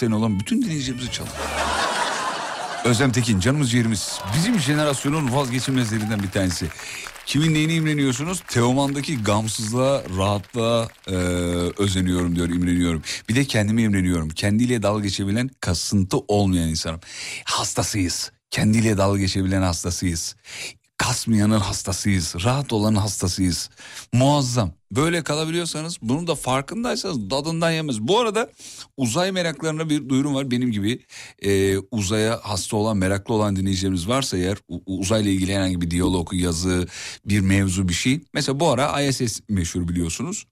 Ahsen olan bütün dinleyicilerimizi çalın. Özlem Tekin canımız ciğerimiz. Bizim jenerasyonun vazgeçilmezlerinden bir tanesi. Kimin neyine imreniyorsunuz? Teoman'daki gamsızlığa, rahatlığa e, özeniyorum diyor, imreniyorum. Bir de kendime imreniyorum. Kendiyle dalga geçebilen, kasıntı olmayan insanım. Hastasıyız. Kendiyle dalga geçebilen hastasıyız. Kasmayanın hastasıyız. Rahat olanın hastasıyız. Muazzam. Böyle kalabiliyorsanız bunun da farkındaysanız dadından yemez. Bu arada uzay meraklarına bir duyurum var. Benim gibi e, uzaya hasta olan, meraklı olan dinleyicilerimiz varsa eğer uzayla ilgili herhangi bir diyalog, yazı, bir mevzu bir şey. Mesela bu ara ISS meşhur biliyorsunuz.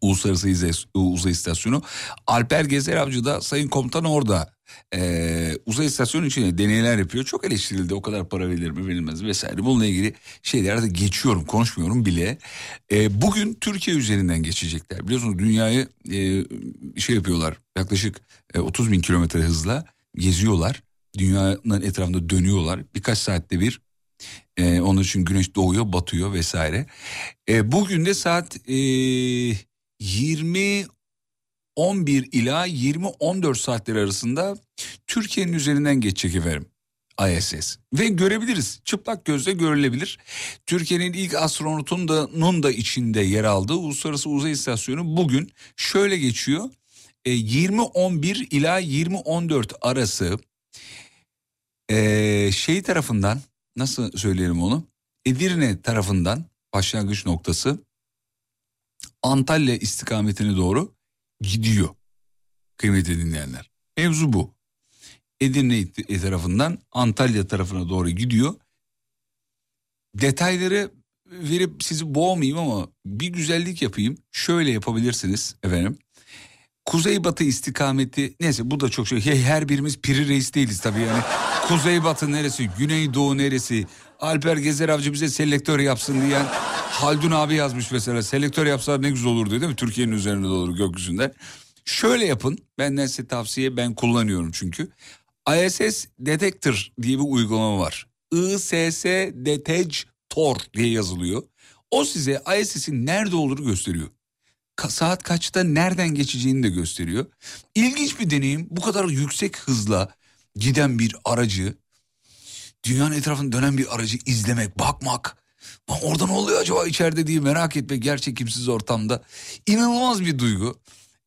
Uluslararası Uzay İstasyonu. Alper Gezer Avcı da Sayın Komutan orada ee, uzay istasyonu içinde deneyler yapıyor. Çok eleştirildi o kadar para verilir mi verilmez vesaire. Bununla ilgili şeylerde geçiyorum konuşmuyorum bile. Ee, bugün Türkiye üzerinden geçecekler. Biliyorsunuz dünyayı e, şey yapıyorlar yaklaşık e, 30 bin kilometre hızla geziyorlar. Dünyanın etrafında dönüyorlar. Birkaç saatte bir e, onun için güneş doğuyor batıyor vesaire. E, bugün de saat e, 20 11 ila 20-14 saatler arasında Türkiye'nin üzerinden geçecek efendim ISS. Ve görebiliriz çıplak gözle görülebilir. Türkiye'nin ilk astronotunun da, nun da içinde yer aldığı Uluslararası Uzay İstasyonu bugün şöyle geçiyor. E, 20-11 ila 20-14 arası e, şey tarafından nasıl söyleyelim onu? Edirne tarafından başlangıç noktası Antalya istikametine doğru gidiyor kıymetli dinleyenler. Mevzu bu. Edirne tarafından Antalya tarafına doğru gidiyor. Detayları verip sizi boğmayayım ama bir güzellik yapayım. Şöyle yapabilirsiniz efendim. Kuzeybatı istikameti neyse bu da çok şey. Her birimiz piri reis değiliz tabii yani. Kuzeybatı neresi, güneydoğu neresi? Alper Gezer Avcı bize selektör yapsın diyen Haldun abi yazmış mesela. Selektör yapsalar ne güzel olur diyor değil mi? Türkiye'nin üzerinde de olur gökyüzünde. Şöyle yapın. Benden size tavsiye ben kullanıyorum çünkü. ISS Detector diye bir uygulama var. ISS Detector diye yazılıyor. O size ISS'in nerede olduğunu gösteriyor. Saat kaçta nereden geçeceğini de gösteriyor. İlginç bir deneyim. Bu kadar yüksek hızla giden bir aracı, dünyanın etrafında dönen bir aracı izlemek, bakmak. Orada ne oluyor acaba içeride diye merak etmek gerçekimsiz ortamda. İnanılmaz bir duygu.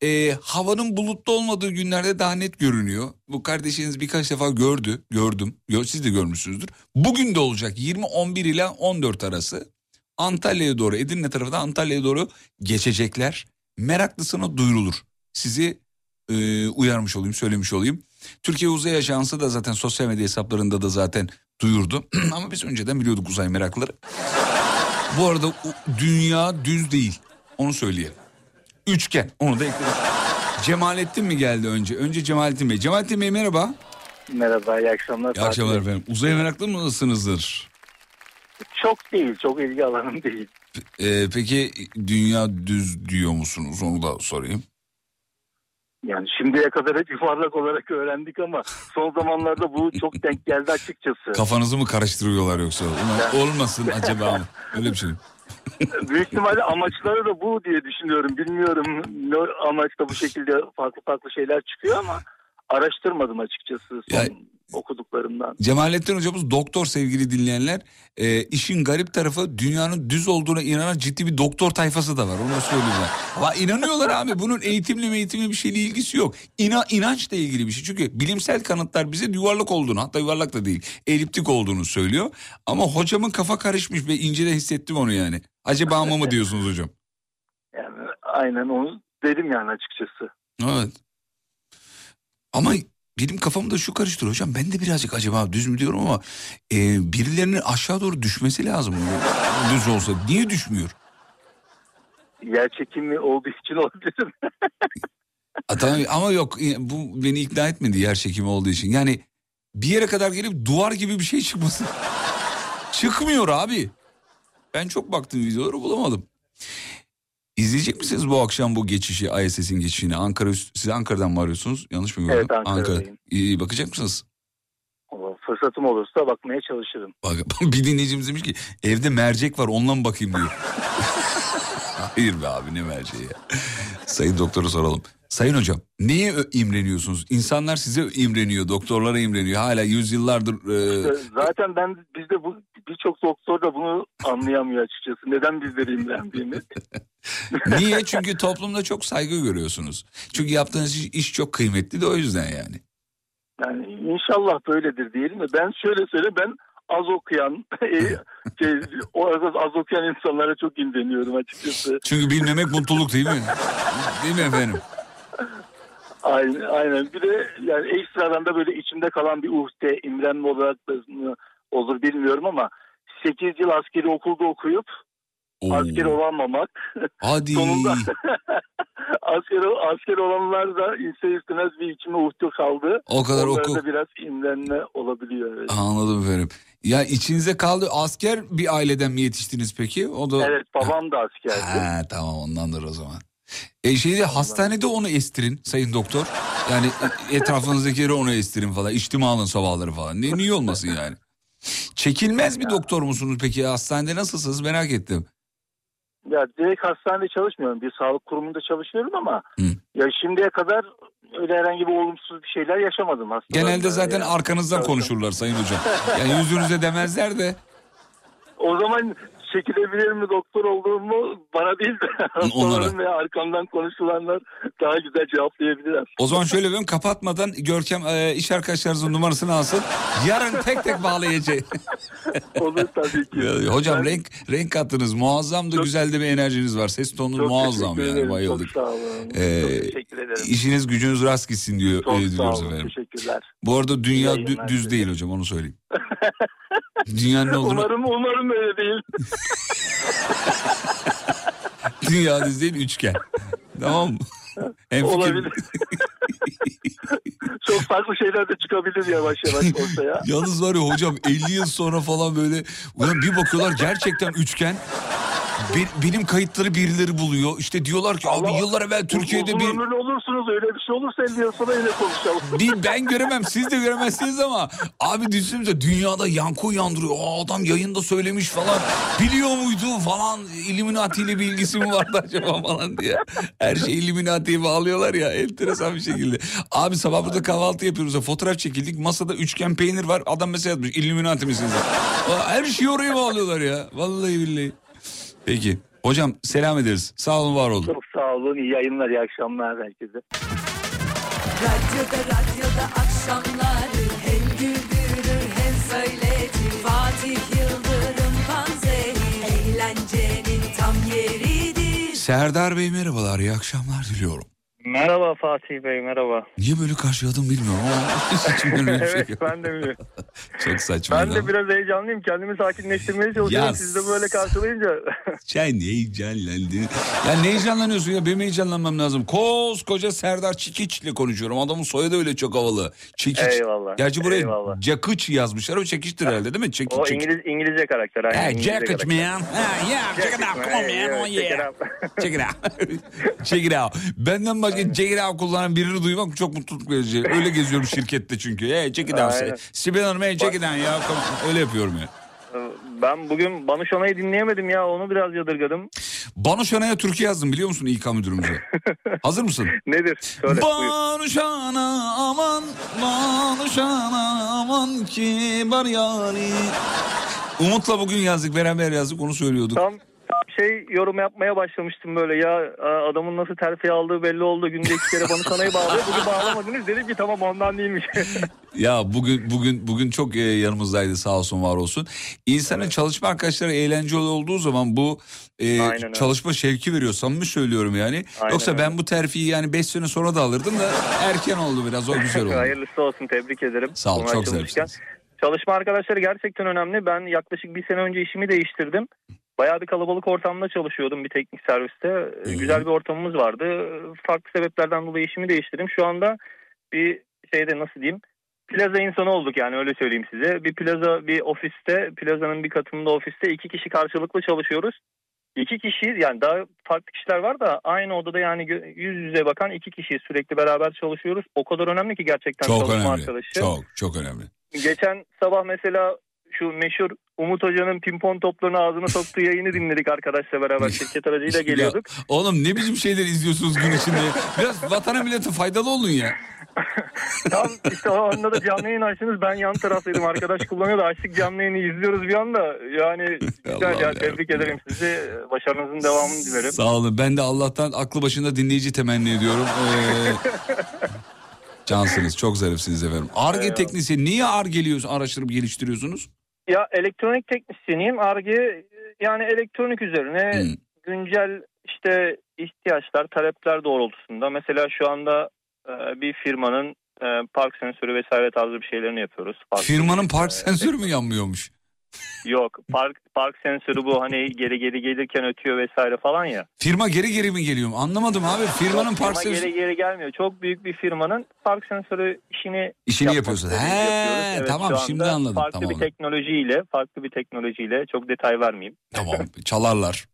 Ee, havanın bulutlu olmadığı günlerde daha net görünüyor. Bu kardeşiniz birkaç defa gördü, gördüm. Gör, siz de görmüşsünüzdür. Bugün de olacak 20-11 ile 14 arası. Antalya'ya doğru, Edirne tarafından Antalya'ya doğru geçecekler. Meraklısına duyurulur. Sizi e, uyarmış olayım, söylemiş olayım. Türkiye Uzay Ajansı da zaten sosyal medya hesaplarında da zaten duyurdu. [CLEARS THROAT] Ama biz önceden biliyorduk uzay meraklıları. Bu arada dünya düz değil. Onu söyleyelim. Üçgen. Onu da ekledim. Cemalettin mi geldi önce? Önce Cemalettin Bey. Cemalettin Bey merhaba. Merhaba, iyi akşamlar. İyi akşamlar efendim. Uzaya meraklı mısınızdır? Çok değil, çok ilgi alanım değil. Ee, peki dünya düz diyor musunuz? Onu da sorayım. Yani şimdiye kadar hep yuvarlak olarak öğrendik ama son zamanlarda bu çok denk geldi açıkçası. Kafanızı mı karıştırıyorlar yoksa? Ulan olmasın acaba mı? Öyle bir şey. [LAUGHS] Büyük ihtimalle amaçları da bu diye düşünüyorum. Bilmiyorum ne amaçta bu şekilde farklı farklı şeyler çıkıyor ama araştırmadım açıkçası. Son Ya okuduklarımdan. Cemalettin hocamız doktor sevgili dinleyenler. Ee, işin garip tarafı dünyanın düz olduğuna inanan ciddi bir doktor tayfası da var. Onu söyleyeyim. Ama inanıyorlar abi bunun eğitimle eğitimle bir şeyle ilgisi yok. İna, inançla ilgili bir şey. Çünkü bilimsel kanıtlar bize yuvarlak olduğunu hatta yuvarlak da değil eliptik olduğunu söylüyor. Ama hocamın kafa karışmış ve incede hissettim onu yani. Acaba mı mı diyorsunuz hocam? Yani aynen onu dedim yani açıkçası. Evet. Ama benim kafamda şu karıştır hocam. Ben de birazcık acaba düz mü diyorum ama e, birilerinin aşağı doğru düşmesi lazım. [LAUGHS] düz olsa. Niye düşmüyor? Yer çekimi olduğu için olabilir. [LAUGHS] Tamam, ama yok e, bu beni ikna etmedi yer çekimi olduğu için. Yani bir yere kadar gelip duvar gibi bir şey çıkmasın. [LAUGHS] Çıkmıyor abi. Ben çok baktım videoları bulamadım. İzleyecek misiniz bu akşam bu geçişi ISS'in geçişini? Ankara üst- siz Ankara'dan mı arıyorsunuz? Yanlış mı gördüm? Evet, Ankara'dayım. Ankara. İyi, bakacak mısınız? Fırsatım olursa bakmaya çalışırım. Bak, [LAUGHS] bir dinleyicimiz demiş ki evde mercek var onunla mı bakayım diyor. [LAUGHS] Hayır be abi ne merceği ya. Sayın doktora soralım. Sayın hocam neye imreniyorsunuz? İnsanlar size imreniyor, doktorlara imreniyor. Hala yüzyıllardır... e, Zaten ben bizde bu birçok doktor da bunu anlayamıyor açıkçası. Neden bizleri imrendiğini. [LAUGHS] niye? Çünkü toplumda çok saygı görüyorsunuz. Çünkü yaptığınız iş, iş çok kıymetli de o yüzden yani. Yani inşallah böyledir diyelim de ben şöyle söyle ben az okuyan [LAUGHS] e, şey, o arada az okuyan insanlara çok imreniyorum açıkçası. Çünkü bilmemek mutluluk değil mi? Değil mi efendim? Aynen, aynen. Bir de yani ekstradan da böyle içimde kalan bir uhde, imrenme olarak da olur bilmiyorum ama 8 yıl askeri okulda okuyup asker olamamak. [LAUGHS] Hadi. Sonunda [LAUGHS] asker, asker olanlar da ister istemez bir içime uhde kaldı. O kadar Onlarda oku- biraz imrenme olabiliyor. Evet. Anladım efendim. Ya içinize kaldı asker bir aileden mi yetiştiniz peki? O da Evet babam da askerdi. Ha, tamam ondandır o zaman. E şeyde hastanede onu estirin sayın doktor. Yani e- etrafınızdakileri onu estirin falan. İçtima alın sabahları falan. Ne, niye olmasın yani? Çekilmez bir doktor musunuz peki? Hastanede nasılsınız merak ettim. Ya direkt hastanede çalışmıyorum. Bir sağlık kurumunda çalışıyorum ama ya şimdiye kadar öyle herhangi bir olumsuz bir şeyler yaşamadım hastalarımda. Genelde zaten Yani. arkanızdan konuşurlar sayın hocam. Yani yüzünüze demezler de. O zaman çekilebilir mi doktor olduğumu bana değil de [LAUGHS] hastalarım veya arkamdan konuşulanlar daha güzel cevaplayabilirler. O zaman şöyle yapıyorum kapatmadan Görkem e, iş arkadaşlarınızın numarasını alsın. Yarın tek tek bağlayacak. [LAUGHS] Olur tabii ki. [LAUGHS] Hocam renk renk kattınız. Muazzam da güzel de bir enerjiniz var. Ses tonunuz Çok muazzam yani ederim, bayıldık. Çok sağ olun. Ee, çok teşekkür ederim. İşiniz gücünüz rast gitsin diyor Çok e, sağ olun. efendim. Teşekkürler. Bu arada dünya dü- düz değil hocam onu söyleyeyim. Dünyanın ne olduğunu Umarım umarım öyle değil. dünya düz değil üçgen. tamam mı? Olabilir. [LAUGHS] Çok farklı şeyler de çıkabilir yavaş yavaş ortaya. [LAUGHS] Yalnız var ya hocam 50 yıl sonra falan böyle ulan bir bakıyorlar gerçekten üçgen. Be- benim kayıtları birileri buluyor. İşte diyorlar ki abi yıllar evvel Türkiye'de Uzun bir ömürlü olursunuz öyle bir şey olursa 50 yıl sonra yine konuşalım. Bir ben göremem siz de göremezsiniz ama abi düşünsenize dünyada yankı uyandırıyor. Aa, adam yayında söylemiş falan. Biliyor muydu falan Illuminati ile bir ilgisi mi vardı acaba falan diye. Her şey Illuminati'ye bağlıyorlar ya enteresan bir şekilde. Abi sabah burada kahvaltı yapıyoruz. Fotoğraf çekildik. Masada üçgen peynir var. Adam mesela yazmış Illuminati misiniz? [LAUGHS] Her şeyi oraya bağlıyorlar ya. Vallahi billahi. Peki. Hocam selam ederiz. Sağ olun var olun. Çok sağ olun. iyi yayınlar, iyi akşamlar herkese. Radyoda radyoda akşamları hem güldürür hem söyletir Fatih Yıldırım Panzehir eğlencenin tam yeridir Serdar Bey merhabalar. iyi akşamlar diliyorum. Merhaba Fatih Bey merhaba. Niye böyle karşıladım bilmiyorum ama [LAUGHS] böyle şey evet ben de biliyorum. [LAUGHS] Çok saçma. Ben de biraz heyecanlıyım. Kendimi sakinleştirmeye çalışıyorum. Ya Siz de böyle karşılayınca. [LAUGHS] Sen heyecanlandın? Ya ne heyecanlanıyorsun ya? Benim heyecanlanmam lazım. Koskoca Serdar Çekiç'le konuşuyorum. Adamın soyadı öyle çok havalı. Çekiç. Eyvallah, Gerçi buraya eyvallah. Cakıç yazmışlar. O Çekiç'tir herhalde değil mi? Çekiç. o Çekiç. İngiliz İngilizce karakter. aynen, Hey, karakter. man. Ha, yeah, check it out. Come on man. Oh yeah. Check it out. check it out. Benden it out kullanan birini duymak çok mutluluk verici. Öyle geziyorum şirkette çünkü. Hey, check it. Aynen. Sibel Hanım hey, check it ya. Öyle yapıyorum ya. Ben bugün Banu Şanay'ı dinleyemedim ya. Onu biraz yadırgadım. Banu Şana'ya türkü yazdım biliyor musun İK müdürümüze? [LAUGHS] Hazır mısın? Nedir? Söyle. Banu Şana aman, Banu Şana aman kibar yani. Umut'la bugün yazdık beraber yazdık onu söylüyorduk. Tam şey yorum yapmaya başlamıştım böyle ya adamın nasıl terfi aldığı belli oldu. Günde iki kere bana sanayı bağlıyor. Bugün bağlamadınız. Dedim ki tamam ondan değilmiş. [LAUGHS] Ya bugün bugün bugün çok e, yanımızdaydı sağ olsun var olsun. İnsanın çalışma arkadaşları eğlenceli olduğu zaman bu e, Aynen öyle. çalışma şevki veriyor. Samimi söylüyorum yani. Aynen Yoksa öyle. ben bu terfiyi yani 5 sene sonra da alırdım da erken oldu biraz o güzel oldu. [LAUGHS] Hayırlısı olsun tebrik ederim. Sağ ol, çok zarifsiniz. Çalışma arkadaşları gerçekten önemli. Ben yaklaşık bir sene önce işimi değiştirdim. Bayağı bir kalabalık ortamda çalışıyordum bir teknik serviste. Ee, Güzel bir ortamımız vardı. Farklı sebeplerden dolayı işimi değiştirdim. Şu anda bir şeyde nasıl diyeyim plaza insanı olduk yani öyle söyleyeyim size. Bir plaza bir ofiste plazanın bir katında ofiste iki kişi karşılıklı çalışıyoruz. İki kişiyiz yani daha farklı kişiler var da aynı odada yani yüz yüze bakan iki kişiyiz sürekli beraber çalışıyoruz. O kadar önemli ki gerçekten Çok çalışma önemli. arkadaşı. Çok çok önemli. Geçen sabah mesela şu meşhur Umut Hoca'nın pimpon toplarını ağzına soktuğu yayını dinledik arkadaşla beraber [LAUGHS] şirket aracıyla geliyorduk. Ya, oğlum ne biçim şeyler izliyorsunuz gün içinde? Biraz vatana millete faydalı olun ya. [LAUGHS] Tam işte o anda da canlı yayın açtınız ben yan taraftaydım arkadaş kullanıyordu açtık canlı yayını izliyoruz bir anda yani güzel ya tebrik ederim sizi başarınızın devamını dilerim. Sağ olun. Ben de Allah'tan aklı başında dinleyici temenni ediyorum. Ee, [LAUGHS] cansınız. Çok zarifsiniz efendim. Arge teknisyeni niye Arge'liyorsunuz, araştırıp geliştiriyorsunuz? Ya elektronik teknisyeniyim Arge yani elektronik üzerine Hmm. güncel işte ihtiyaçlar talepler doğrultusunda mesela şu anda e, bir firmanın e, park sensörü vesaire tarzı bir şeylerini yapıyoruz. Farklı Firmanın park e, sensörü mü yanmıyormuş? Yok park park sensörü bu hani geri geri gelirken ötüyor vesaire falan ya. Firma geri geri mi geliyor? Anlamadım abi. Firmanın Yok, park firma sensörü... geri geri gelmiyor. Çok büyük bir firmanın park sensörü işini İşini yapıyorsun. He, yapıyoruz. Evet, tamam, şu anda şimdi anladım, Farklı tamam. bir teknolojiyle, farklı bir teknolojiyle çok detay vermeyeyim. Tamam çalarlar.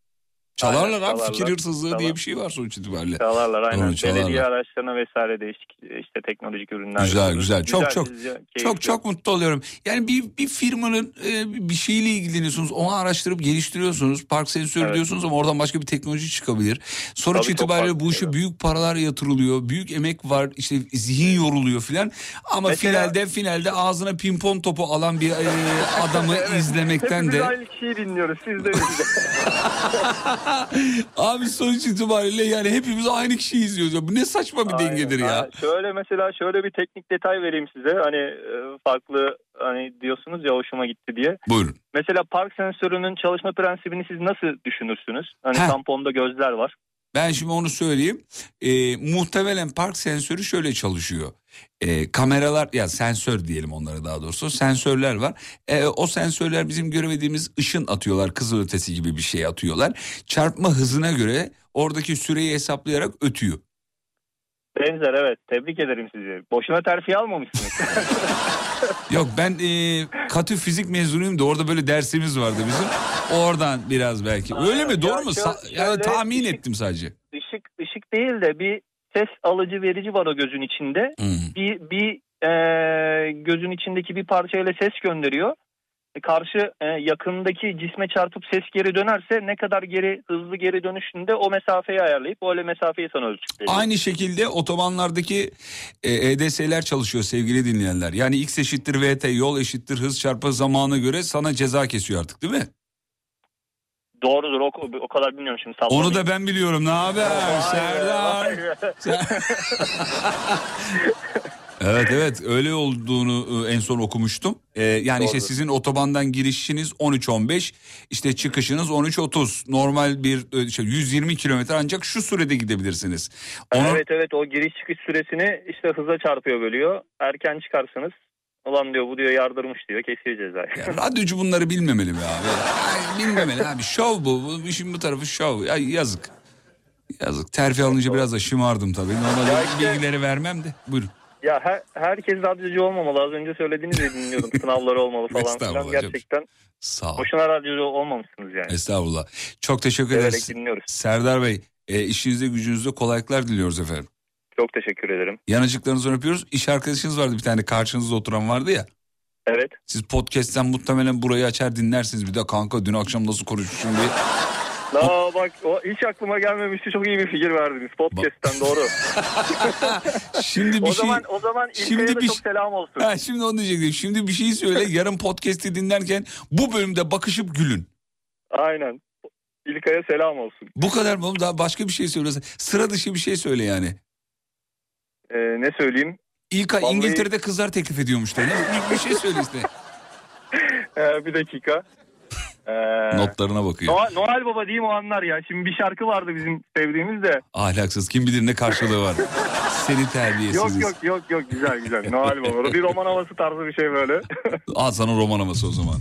Çalarlar Aynen, abi çalarlar. fikir hırsızlığı diye Çalar. bir şey var sonuç itibariyle. Çalarlar aynen. Doğru, çalarlar. Belediye araçlarına vesaire değişik işte teknolojik ürünler. Güzel yapıyoruz. güzel çok çok güzel, keyifli. çok çok mutlu oluyorum. Yani bir bir firmanın e, bir şeyle ilgileniyorsunuz, onu araştırıp geliştiriyorsunuz. Park sensörü Evet. diyorsunuz ama oradan başka bir teknoloji çıkabilir. Sonuç Tabii, çok itibariyle bu işe büyük paralar yatırılıyor, büyük emek var, işte zihin yoruluyor filan. Ama Mesela- finalde finalde ağzına pimpon topu alan bir e, [LAUGHS] adamı izlemekten Hepimiz de aynı kişiyi dinliyoruz. Siz de [LAUGHS] biz de. [LAUGHS] abi sonuç itibariyle yani hepimiz aynı kişiyi izliyoruz. Ya Bu ne saçma bir Aynen. dengedir ya. Ha, Şöyle mesela şöyle bir teknik detay vereyim size. Hani e, farklı hani diyorsunuz ya hoşuma gitti diye. Buyurun. Mesela park sensörünün çalışma prensibini siz nasıl düşünürsünüz? Hani Heh. tamponda gözler var. Ben şimdi onu söyleyeyim. Ee, muhtemelen park sensörü şöyle çalışıyor. Ee, kameralar ya sensör diyelim onlara daha doğrusu sensörler var. Ee, o sensörler bizim göremediğimiz ışın atıyorlar kızılötesi gibi bir şey atıyorlar. Çarpma hızına göre oradaki süreyi hesaplayarak ötüyor. Benzer evet. Tebrik ederim sizi. Boşuna terfi almamışsınız. [LAUGHS] Yok ben e, katı fizik mezunuyum da orada böyle dersimiz vardı bizim. Oradan biraz belki. Öyle mi Ya doğru mu? şöyle- Sa- yani tahmin ışık- ettim sadece. Işık ışık değil de bir ses alıcı verici var o gözün içinde. Hmm. Bir bir e, gözün içindeki bir parçayla ses gönderiyor. Karşı e, yakındaki cisme çarpıp ses geri dönerse ne kadar geri hızlı geri dönüşünde o mesafeyi ayarlayıp öyle mesafeyi sana ölçüp veriyor. Aynı şekilde otobanlardaki e, EDS'ler çalışıyor sevgili dinleyenler. Yani X eşittir VT yol eşittir hız çarpı zamana göre sana ceza kesiyor artık değil mi? Doğrudur o, o kadar bilmiyorum şimdi. Onu sallamayayım. da ben biliyorum. Ne haber Serdar? [LAUGHS] Evet evet öyle olduğunu e, en son okumuştum. E, yani işte Doğru. sizin otobandan girişiniz 13-15 işte çıkışınız 13-30 normal bir e, şey, 120 kilometre ancak şu sürede gidebilirsiniz. Onu, Evet evet o giriş çıkış süresini işte hıza çarpıyor bölüyor. Erken çıkarsınız. Ulan diyor bu diyor yardırmış diyor kesiyor cezayı. Ya radyocu bunları bilmemeli mi abi? Ay, bilmemeli abi. Şov bu. bu. işin bu tarafı şov. Ya yazık. Yazık. Terfi alınca biraz da şımardım tabii. Normalde Ya işte- bilgileri vermem de. Buyurun. Ya her, herkes radyocu olmamalı. Az önce söylediğiniz de dinliyordum. [LAUGHS] Sınavları olmalı falan filan. Gerçekten Sağ ol. boşuna radyocu olmamışsınız yani. Estağfurullah. Çok teşekkür ederiz. dinliyoruz. Serdar Bey e, işinizde gücünüzde kolaylıklar diliyoruz efendim. Çok teşekkür ederim. Yanıcıklarınızı öpüyoruz. İş arkadaşınız vardı bir tane karşınızda oturan vardı ya. Evet. Siz podcast'ten muhtemelen burayı açar dinlersiniz. Bir de kanka dün akşam nasıl konuşmuşum diye. [LAUGHS] Aa, bak o hiç aklıma gelmemişti. Çok iyi bir fikir verdiniz. Podcast'ten doğru. [LAUGHS] Şimdi bir o şey... zaman o zaman Şimdi bir- çok selam olsun. Ha, şimdi onu diyecektim. Şimdi bir şey söyle. Yarın podcast'i dinlerken bu bölümde bakışıp gülün. Aynen. İlkay'a selam olsun. Bu kadar mı oğlum? Daha başka bir şey söyle. Sıra dışı bir şey söyle yani. Ee, ne söyleyeyim? İlkay Vallahi- İngiltere'de kızlar teklif ediyormuş da. Bir şey söyle işte. [LAUGHS] Ee, bir dakika. Ee, Notlarına bakıyor. Noel, Noel Baba diyeyim o anlar ya. Şimdi bir şarkı vardı bizim sevdiğimiz de. Ahlaksız kim bilir ne karşılığı var. [LAUGHS] Seni terbiyesiz. Yok yok yok yok güzel güzel. [LAUGHS] Noel Baba. Bir roman havası tarzı bir şey böyle. [LAUGHS] Al sana roman havası o zaman.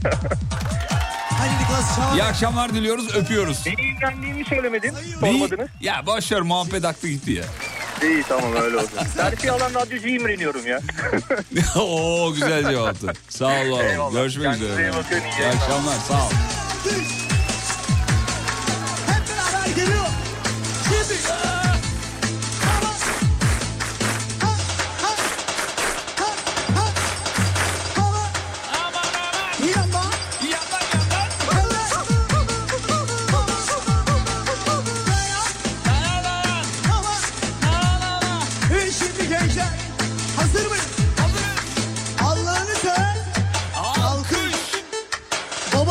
İyi akşamlar diliyoruz öpüyoruz. Neyi söylemedin. Sormadınız. Ya boşver muhabbet aklı gitti ya. İyi tamam öyle olsun. [LAUGHS] Terfi alan radyocuyu imreniyorum ya. [LAUGHS] Oo güzel cevaptı. Sağ ol ol. Eyvallah. Görüşmek Kendinize üzere. iyi bakın, iyi İyi yayınlar. akşamlar sağ ol. Beraber geliyor. Şimdi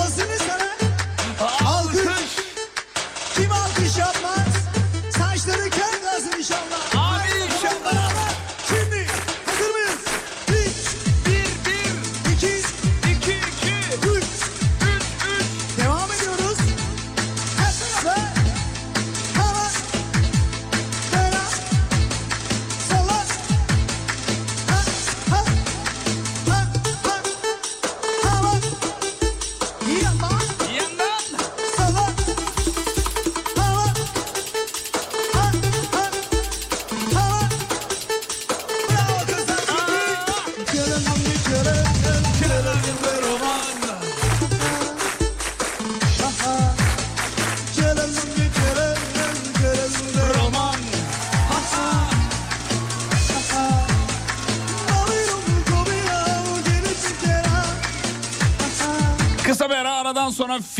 Babasını seven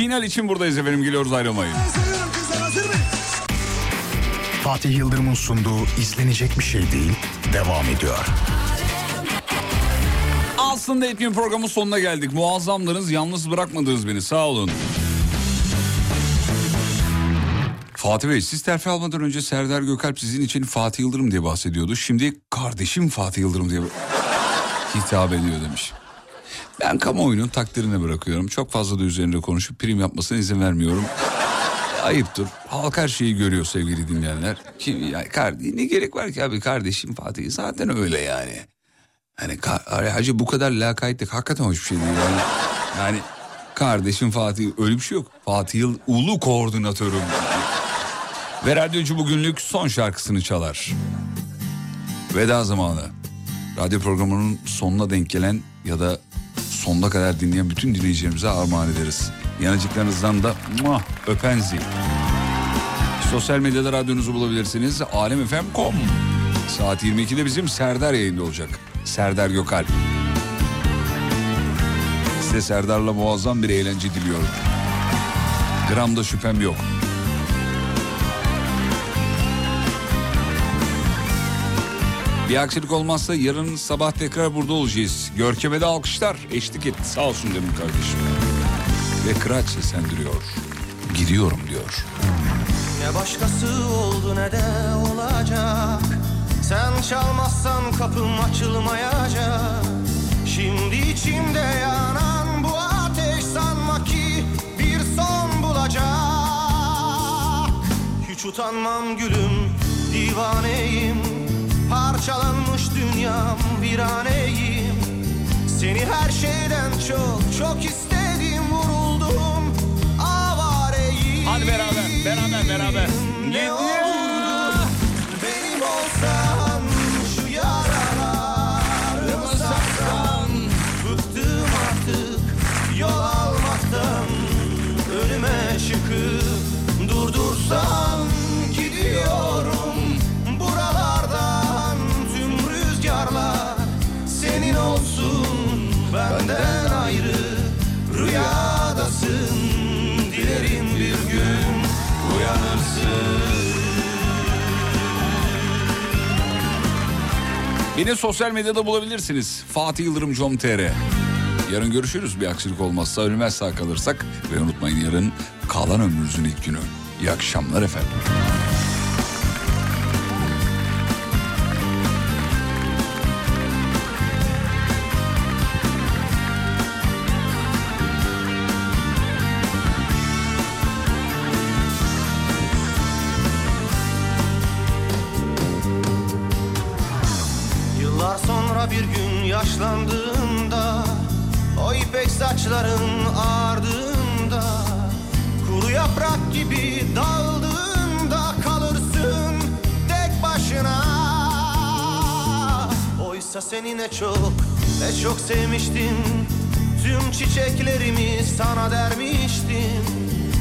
final için buradayız efendim. Geliyoruz ayrılmayın. Fatih Yıldırım'ın sunduğu izlenecek bir şey değil devam ediyor. Aslında etkin programın sonuna geldik. Muazzamdınız, yalnız bırakmadınız beni. Sağ olun. Fatih Bey siz terfi almadan önce Serdar Gökalp sizin için Fatih Yıldırım diye bahsediyordu. Şimdi kardeşim Fatih Yıldırım diye [LAUGHS] hitap ediyor demiş. Ben kamuoyunun takdirine bırakıyorum. Çok fazla da üzerinde konuşup prim yapmasına izin vermiyorum. [LAUGHS] Ayıptır. Halk her şeyi görüyor sevgili dinleyenler. Kim, ya, kardeş, ne gerek var ki abi kardeşim Fatih zaten öyle yani. Hani hacı bu kadar lakaytlık hakikaten hoş bir şey değil yani. Yani kardeşim Fatih öyle bir şey yok. Fatih Yıl ulu koordinatörüm. Ve radyocu bugünlük son şarkısını çalar. Veda zamanı. Radyo programının sonuna denk gelen ya da sonuna kadar dinleyen bütün dinleyicilerimize armağan ederiz. Yanıcıklarınızdan da muah, öpen zil. Sosyal medyada radyonuzu bulabilirsiniz. Alemfm.com Saat 22'de bizim Serdar yayında olacak. Serdar Gökalp. Size Serdar'la muazzam bir eğlence diliyorum. Gramda şüphem yok. Bir aksilik olmazsa yarın sabah tekrar burada olacağız. Görkem'e de alkışlar eşlik etti sağ olsun dedim kardeşim. Ve kıraç seslendiriyor. Gidiyorum diyor. Ne başkası oldu ne de olacak Sen çalmazsan kapım açılmayacak Şimdi içimde yanan bu ateş sanma ki bir son bulacak Hiç utanmam gülüm divaneyim Parçalanmış dünyam viraneyim Seni her şeyden çok çok istedim vuruldum avareyim Hadi beraber, beraber, beraber. Ne Beni sosyal medyada bulabilirsiniz. Fatih Yıldırım com.tr Yarın görüşürüz bir aksilik olmazsa ölmez sağ kalırsak. Ve unutmayın yarın kalan ömrünüzün ilk günü. İyi akşamlar efendim. Seni ne çok ne çok sevmiştim. Tüm çiçeklerimi sana dermiştim.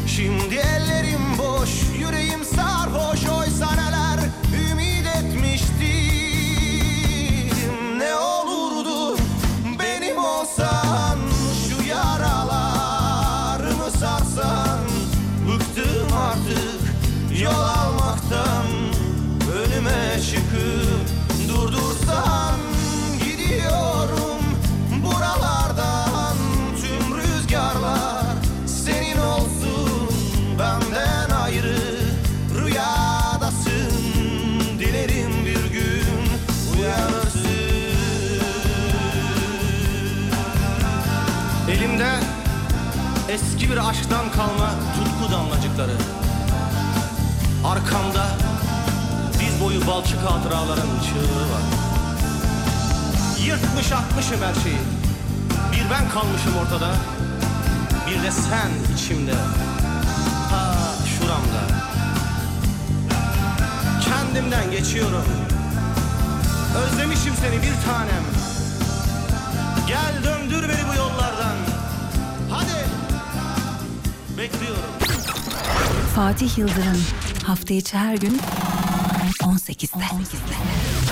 Şimdi ellerim boş, yüreğim sarhoş hatıraların çığlığı var. Yırtmış atmışım her şeyi. Bir ben kalmışım ortada. Bir de sen içimde. Ta şuramda. Kendimden geçiyorum. Özlemişim seni bir tanem. Gel döndür beni bu yollardan. Hadi. Bekliyorum. Fatih Yıldırım. Hafta içi her gün 18'de.